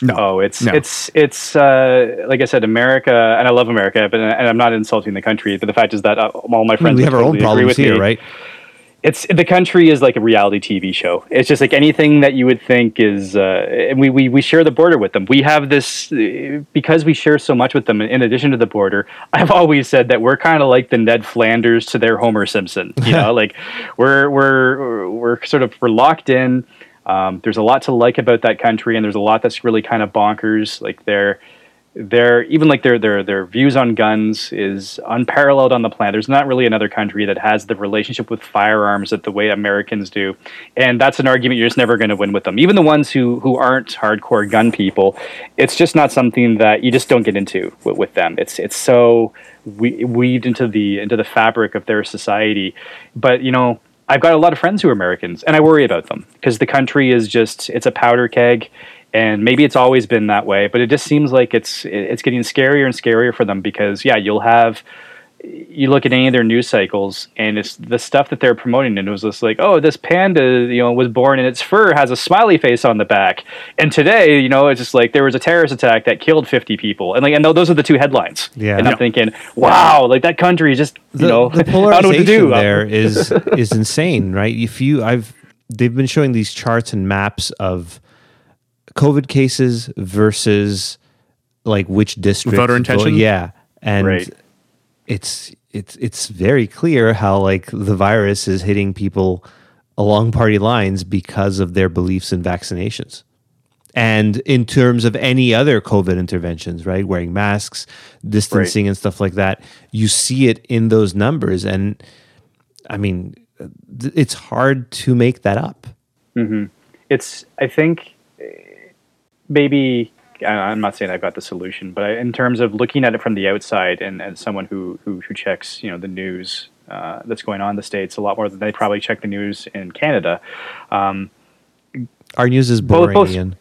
no Oh, it's No. it's it's uh, like I said, America, and I love America, but and I'm not insulting the country. But the fact is that uh, all my I mean, friends we have our own totally problems here, me. right? It's the country is like a reality TV show. It's just like anything that you would think is, uh, and we, we we share the border with them. We have this uh, because we share so much with them. In addition to the border, I've always said that we're kind of like the Ned Flanders to their Homer Simpson. You know, like we're we're we're sort of we're locked in. Um, there's a lot to like about that country, and there's a lot that's really kind of bonkers. Like their their even like their their their views on guns is unparalleled on the planet. There's not really another country that has the relationship with firearms that the way Americans do, and that's an argument you're just never going to win with them. Even the ones who who aren't hardcore gun people, it's just not something that you just don't get into with, with them. It's it's so we, weaved into the into the fabric of their society, but you know. I've got a lot of friends who are Americans, and I worry about them because the country is just—it's a powder keg, and maybe it's always been that way. But it just seems like it's it's getting scarier and scarier for them because, yeah, you'll have you look at any of their news cycles, and it's the stuff that they're promoting, and it was just like, oh, this panda, you know, was born and its fur has a smiley face on the back, and today, you know, it's just like there was a terrorist attack that killed fifty people, and like, and those are the two headlines. Yeah. and I'm thinking, wow, like that country is just, you know, the I don't know what to polarization do. there is is insane, right? If you, I've, they've been showing these charts and maps of COVID cases versus like which district Voter intention? yeah, and Right. it's it's it's very clear how like the virus is hitting people along party lines because of their beliefs in vaccinations. And in terms of any other COVID interventions, right, wearing masks, distancing, and stuff like that, you see it in those numbers. And I mean, it's hard to make that up. Mm-hmm. it's i think maybe I- i'm not saying i've got the solution but in terms of looking at it from the outside and as someone who, who who checks you know the news uh, that's going on in the states a lot more than they probably check the news in canada um, Our news is boring, both- Ian.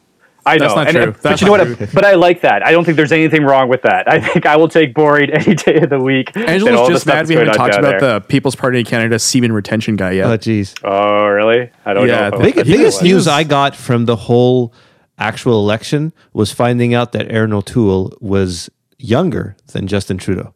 I That's know, not and- true. but you know what? true. But I like that. I don't think there's anything wrong with that. I think I will take Boreed any day of the week. than all Angela's just mad we going haven't talked about there. the People's Party of Canada semen retention guy yet. Oh, jeez. Oh, really? I don't Yeah, know. the if biggest news I got from the whole actual election was finding out that Erin O'Toole was younger than Justin Trudeau.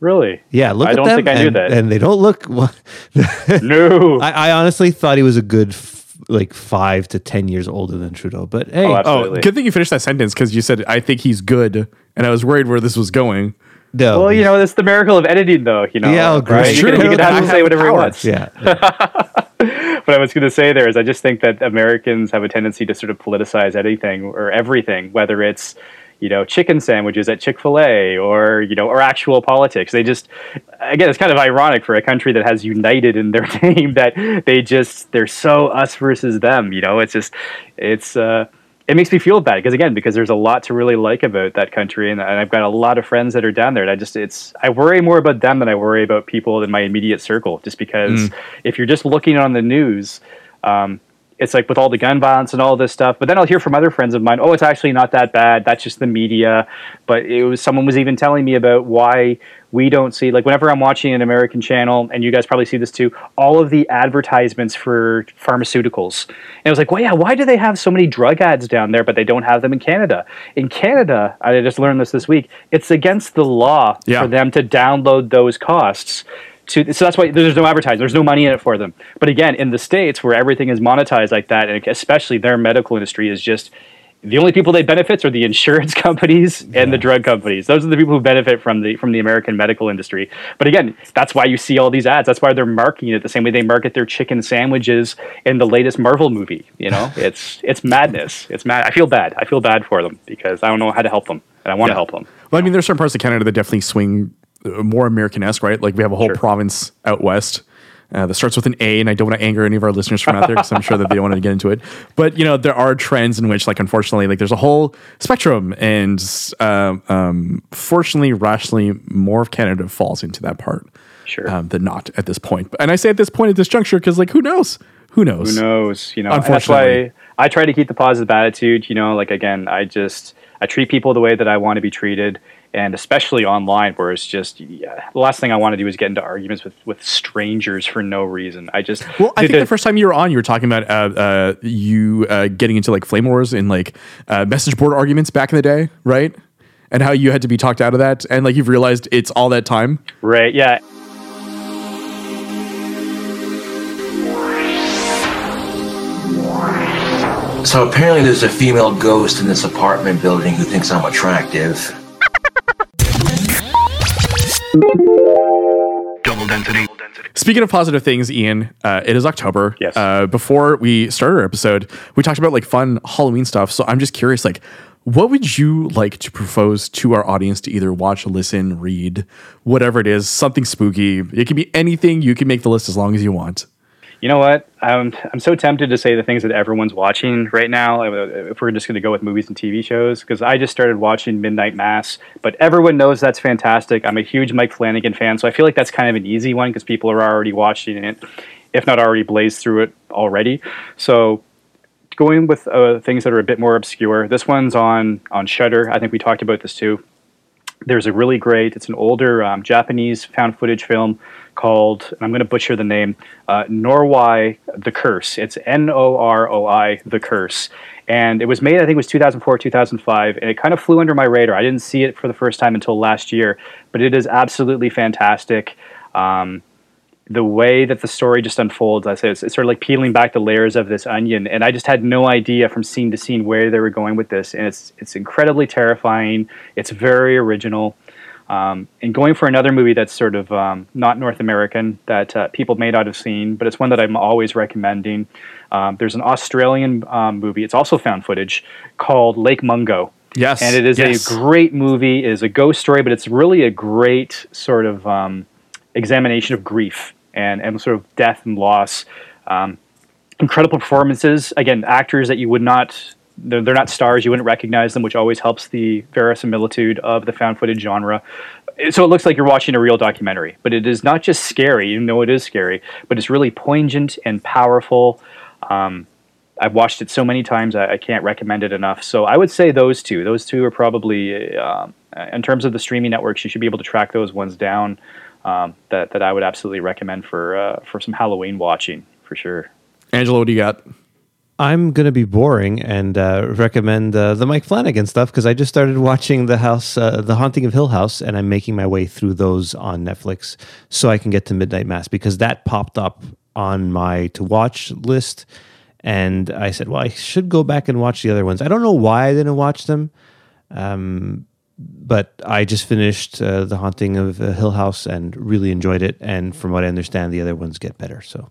Really? Yeah, look I at don't them, think I and, knew that. and they don't look. no. I, I honestly thought he was a good f- like five to ten years older than Trudeau. But hey, Oh, Oh, Absolutely. good thing you finished that sentence because you said I think he's good, and I was worried where this was going. no, well, you know, it's the miracle of editing, though. You know, Yeah, oh, right? true. You can, you can have I him say have whatever he power. wants. yeah, What I was going to say there is, I just think that Americans have a tendency to sort of politicize anything or everything, whether it's you know chicken sandwiches at Chick Fil A or you know or actual politics. They just again, it's kind of ironic for a country that has united in their name that they just they're so us versus them. You know, it's just it's. uh it makes me feel bad because again because there's a lot to really like about that country and, and I've got a lot of friends that are down there and I just it's I worry more about them than I worry about people in my immediate circle just because if you're just looking on the news um, it's like with all the gun violence and all this stuff. But then I'll hear from other friends of mine, oh, it's actually not that bad. That's just the media. But it was someone was even telling me about why we don't see like whenever I'm watching an American channel, and you guys probably see this too, all of the advertisements for pharmaceuticals. And I was like, well, yeah, why do they have so many drug ads down there, but they don't have them in Canada? In Canada, I just learned this this week. It's against the law Yeah. for them to download those costs to so that's why there's no advertising there's no money in it for them. But again in the states where everything is monetized like that and especially their medical industry is just the only people they benefit are the insurance companies and the drug companies. Those are the people who benefit from the from the american medical industry. But again that's why you see all these ads. That's why they're marketing it the same way they market their chicken sandwiches in the latest marvel movie you know? It's it's madness. It's mad i feel bad. I feel bad for them because i don't know how to help them and i want to help them. Well, I mean, there's certain parts of Canada that definitely swing uh, more American-esque, right? Like we have a whole Sure. province out west uh, that starts with an A, and I don't want to anger any of our listeners from out there because I'm sure that they don't want to get into it. But you know, there are trends in which, like, unfortunately, like there's a whole spectrum, and um, um, fortunately, rationally, more of Canada falls into that part Sure. um, than not at this point. And I say at this point at this juncture because, like, who knows? Who knows? who knows you know Unfortunately. why i try to keep the positive attitude you know like again i just i treat people the way that i want to be treated and especially online where it's just yeah, the last thing i want to do is get into arguments with with strangers for no reason i just Well, I think the- the first time you were on, you were talking about uh, uh, you uh, getting into like flame wars and like uh, message board arguments back in the day, right? And how you had to be talked out of that, and like you've realized it's all that time. right yeah So apparently there's a female ghost in this apartment building who thinks I'm attractive. Double density. Speaking of positive things, Ian, uh, it is October. Yes. Uh, before we started our episode, we talked about like fun Halloween stuff. So I'm just curious, like, what would you like to propose to our audience to either watch, listen, read, whatever it is, something spooky? It can be anything. You can make the list as long as you want. You know what? I'm I'm so tempted to say the things that everyone's watching right now. If we're just going to go with movies and TV shows, because I just started watching Midnight Mass, but everyone knows that's fantastic. I'm a huge Mike Flanagan fan, so I feel like that's kind of an easy one because people are already watching it, if not already blazed through it already. So going with uh, things that are a bit more obscure. This one's on on Shudder. I think we talked about this too there's a really great it's an older um, japanese found footage film called and i'm going to butcher the name uh, norway the curse. It's n-o-r-o-i the curse. And it was made i think it was 2004 2005 and it kind of flew under my radar. I didn't see it for the first time until last year but it is absolutely fantastic. Um, the way that the story just unfolds, I say it's, it's sort of like peeling back the layers of this onion, and I just had no idea from scene to scene where they were going with this, and it's it's incredibly terrifying. It's very original, um, and going for another movie that's sort of um, not North American that uh, people may not have seen, but it's one that I'm always recommending. Um, there's an Australian um, movie. It's also found footage called Lake Mungo. Yes, and it is yes. a great movie. It is a ghost story, but it's really a great sort of um, examination of grief and, and sort of death and loss. Um, incredible performances. Again, actors that you would not, they're, they're not stars, you wouldn't recognize them, which always helps the verisimilitude of the found footage genre. So it looks like you're watching a real documentary, but it is not just scary, even though it is scary, but it's really poignant and powerful. Um, I've watched it so many times, I, I can't recommend it enough. So I would say those two. Those two are probably, um, in terms of the streaming networks, you should be able to track those ones down. Um, that that I would absolutely recommend for uh, for some Halloween watching for sure. Angela, what do you got? I'm going to be boring and uh, recommend uh, the Mike Flanagan stuff because I just started watching the house, uh, the Haunting of Hill House, and I'm making my way through those on Netflix so I can get to Midnight Mass because that popped up on my to watch list, and I said, well, I should go back and watch the other ones. I don't know why I didn't watch them, um, but I just finished uh, the Haunting of uh, Hill House and really enjoyed it. And from what I understand, the other ones get better. So.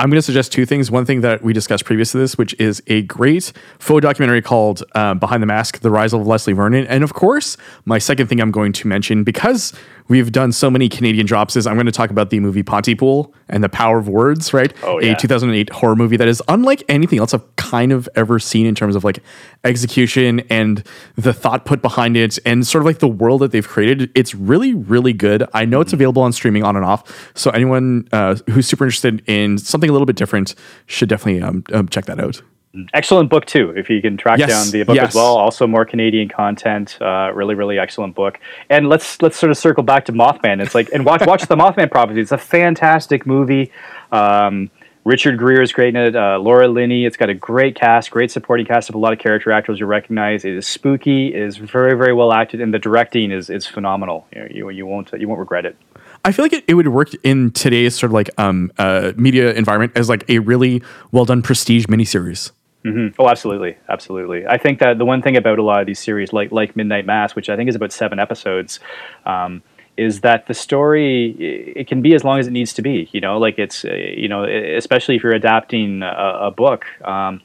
I'm going to suggest two things. One thing that we discussed previous to this, which is a great faux documentary called um, Behind the Mask The Rise of Leslie Vernon. And of course, my second thing I'm going to mention, because we've done so many Canadian drops, is I'm going to talk about the movie Pontypool and the Power of Words, right? Oh, yeah. A 2008 horror movie that is unlike anything else I've kind of ever seen in terms of like execution and the thought put behind it and sort of like the world that they've created. It's really, really good. I know it's available on streaming on and off. So anyone uh, who's super interested in something a little bit different should definitely um, um, check that out. Excellent book too. If you can track Yes, down the book yes. as well also more canadian content uh, really really excellent book. And let's let's sort of circle back to mothman. It's like and watch watch the mothman prophecy it's a fantastic movie. Um, richard Gere is great in it. Uh, laura linney it's got a great cast great supporting cast of a lot of character actors you recognize. It is spooky it is very very well acted and the directing is is phenomenal. You, know, you, you won't you won't regret it. I feel like it, it would work in today's sort of like um, uh, media environment as like a really well done prestige miniseries. Oh, absolutely, absolutely. I think that the one thing about a lot of these series, like like Midnight Mass, which I think is about seven episodes, um, is that the story it can be as long as it needs to be. You know, like it's you know, especially if you're adapting a, a book. Um,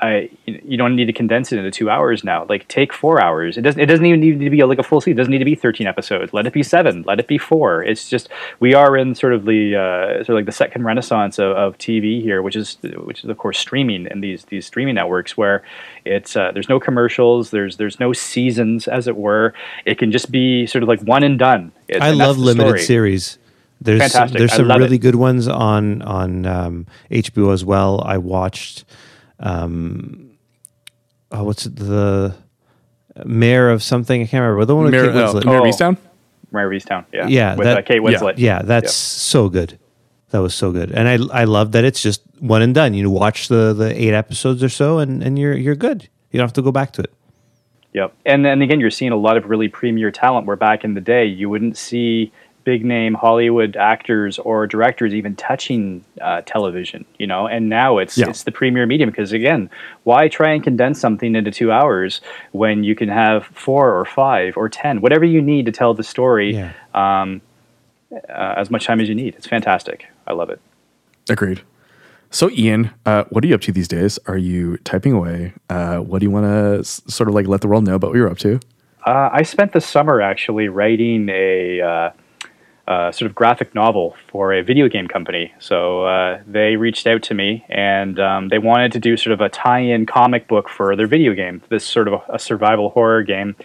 I, you don't need to condense it into two hours now. Like take four hours. It doesn't. It doesn't even need to be like a full season. It doesn't need to be thirteen episodes. Let it be seven. Let it be four. It's just we are in sort of the uh, sort of like the second renaissance of, of TV here, which is which is of course streaming and these these streaming networks where it's uh, there's no commercials. There's there's no seasons as it were. It can just be sort of like one and done. It- I and love limited story. series. There's some, Fantastic. there's some really it. good ones on on um, HBO as well. I watched um, oh, what's it, the mayor of something? I can't remember. The one with Mayor, Kate uh, Winslet. Mayor of Oh. Easttown? Mary Easttown. Yeah. Yeah, With that- uh, Kate Winslet. yeah, that's so good. That was so good, and I I love that it's just one and done. You watch the the eight episodes or so, and and you're you're good. You don't have to go back to it. Yep. And then again, you're seeing a lot of really premier talent where back in the day you wouldn't see big name Hollywood actors or directors even touching uh, television, you know, and now it's Yeah. it's the premier medium because again, why try and condense something into two hours when you can have four or five or ten, whatever you need to tell the story, Yeah. uh, as much time as you need. It's fantastic. I love it. Agreed. So, Ian, uh, what are you up to these days? Are you typing away? Uh, what do you want to s- sort of like let the world know about what you're up to? Uh, I spent the summer actually writing a uh, sort of graphic novel for a video game company. So uh, they reached out to me and um, they wanted to do sort of a tie-in comic book for their video game. This sort of a, survival horror game,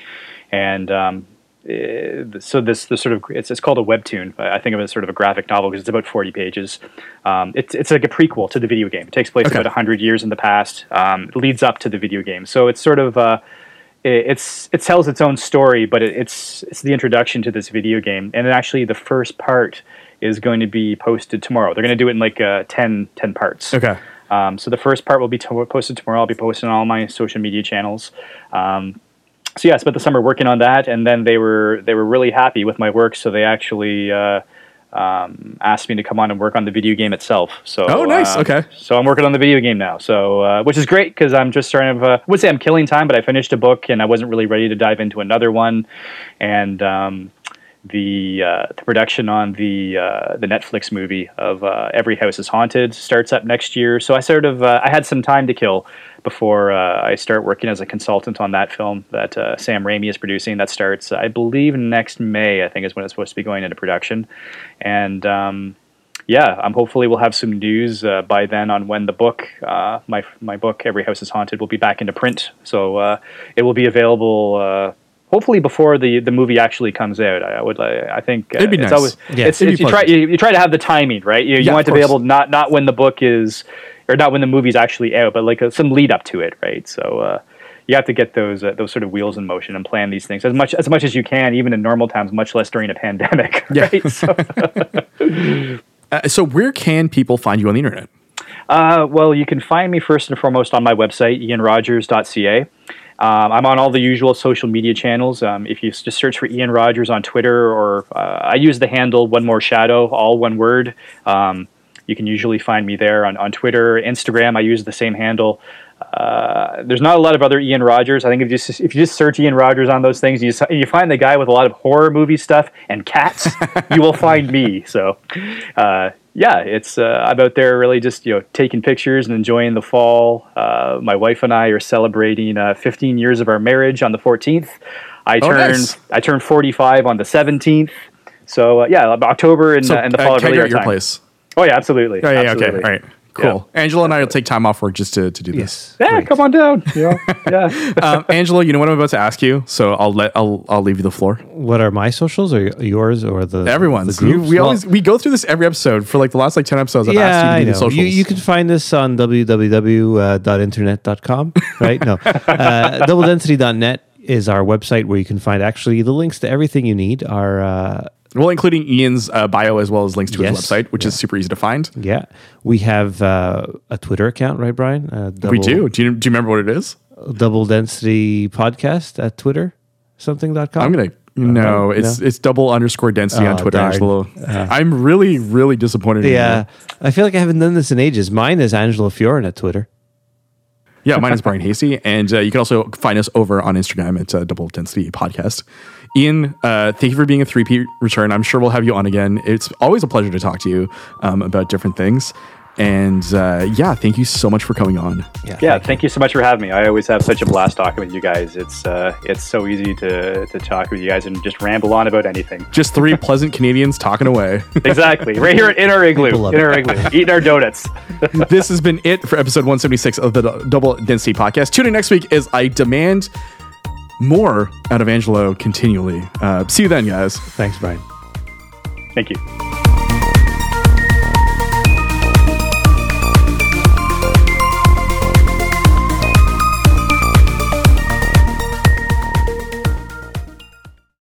and um, eh, so this this sort of it's, it's called a webtoon. I think of it as sort of a graphic novel because it's about forty pages. Um, it's it's like a prequel to the video game. It takes place Okay. about hundred years in the past. Um, leads up to the video game. So it's sort of uh, it's it tells its own story, but it, it's it's the introduction to this video game. And actually, the first part is going to be posted tomorrow. They're going to do it in like uh, 10, 10 parts. Okay. Um, so the first part will be to- posted tomorrow. I'll be posting on all my social media channels. Um, so yeah, I spent the summer working on that, and then they were they were really happy with my work. So they actually uh, um, asked me to come on and work on the video game itself. So Oh, nice. uh, Okay. So I'm working on the video game now. So uh, which is great because I'm just starting to. Uh, I would say I'm killing time, but I finished a book and I wasn't really ready to dive into another one, and. Um, the uh, the production on the uh, the Netflix movie of uh, Every House is Haunted starts up next year. So I sort of uh, I had some time to kill before uh, I start working as a consultant on that film that uh, Sam Raimi is producing. That starts I believe next May. I think is when it's supposed to be going into production, and. Um, yeah, I'm hopefully we'll have some news by then on when the book, my my book, Every House is Haunted, will be back into print. So it will be available. Hopefully before the, the movie actually comes out. I, would I, I think uh, It'd be it's nice. always Yeah, it's, it's be you try you, you try to have the timing right. You, you Yeah, want to be course. able not not when the book is or not when the movie's actually out, but like uh some lead up to it, right? So. Uh, you have to get those uh, those sort of wheels in motion and plan these things as much as much as you can, even in normal times, much less during a pandemic. Yeah. Right? So, Uh, so, where can people find you on the internet? Uh, well, you can find me first and foremost on my website, ianrogers.ca. Um, I'm on all the usual social media channels. Um, if you just search for Ian Rogers on Twitter, or uh, I use the handle One More Shadow, all one word. Um, you can usually find me there on, on Twitter, Instagram. I use the same handle. Uh, there's not a lot of other Ian Rogers. I think if you just if you just search Ian Rogers on those things, you you find the guy with a lot of horror movie stuff and cats. you will find me. So, uh, yeah, it's uh, I'm out there really just you know taking pictures and enjoying the fall. Uh, my wife and I are celebrating uh, 15 years of our marriage on the 14th. I Oh, turned nice. I turned 45 on the 17th. So uh, yeah, October and, So, uh, and the uh, fall are really our your time. place? Oh yeah, absolutely. Oh, yeah, yeah, okay. absolutely. All right. Cool. Angela and I will take time off work just to, to do this. Yes. Yeah, Great. come on down. You know, yeah. um, Angela, you know what I'm about to ask you, so I'll let I'll I'll leave you the floor. What are my socials, or yours, or the Everyone's. The You- we Well, always we go through this every episode for like the last like ten episodes. I've yeah, asked you to I do the know. socials. You, you can find us on www.internet.com, right? No. Uh, doubledensity.net is our website where you can find actually the links to everything you need. Our, uh, well, including Ian's uh, bio as well as links to his website, which is super easy to find. yeah, we have uh, a Twitter account, right, Brian? Uh, double, we do. Do you do you remember what it is? Double Density Podcast at Twitter, something.com. I'm gonna. No, it's no? it's double underscore density on Oh, Twitter, darn. Angelo. I'm really, really disappointed. Yeah, I feel like I haven't done this in ages. Mine is Angela Fiorin at Twitter. Yeah, mine is Brian Hasty, and uh, you can also find us over on Instagram at uh, Double Density Podcast. Ian, uh, thank you for being a three-peat return. I'm sure we'll have you on again. It's always a pleasure to talk to you um, about different things. And uh, yeah, thank you so much for coming on. Yeah, thank you so much for having me. I always have such a blast talking with you guys. It's uh, it's so easy to, to talk with you guys and just ramble on about anything. Just three pleasant Canadians talking away. Exactly, right here in our igloo, People love in our igloo, eating our donuts. this has been it for episode 176 of the Double Density Podcast. Tune in next week as I demand more out of Angelo continually. Uh, see you then, guys. Thanks, Brian. Thank you.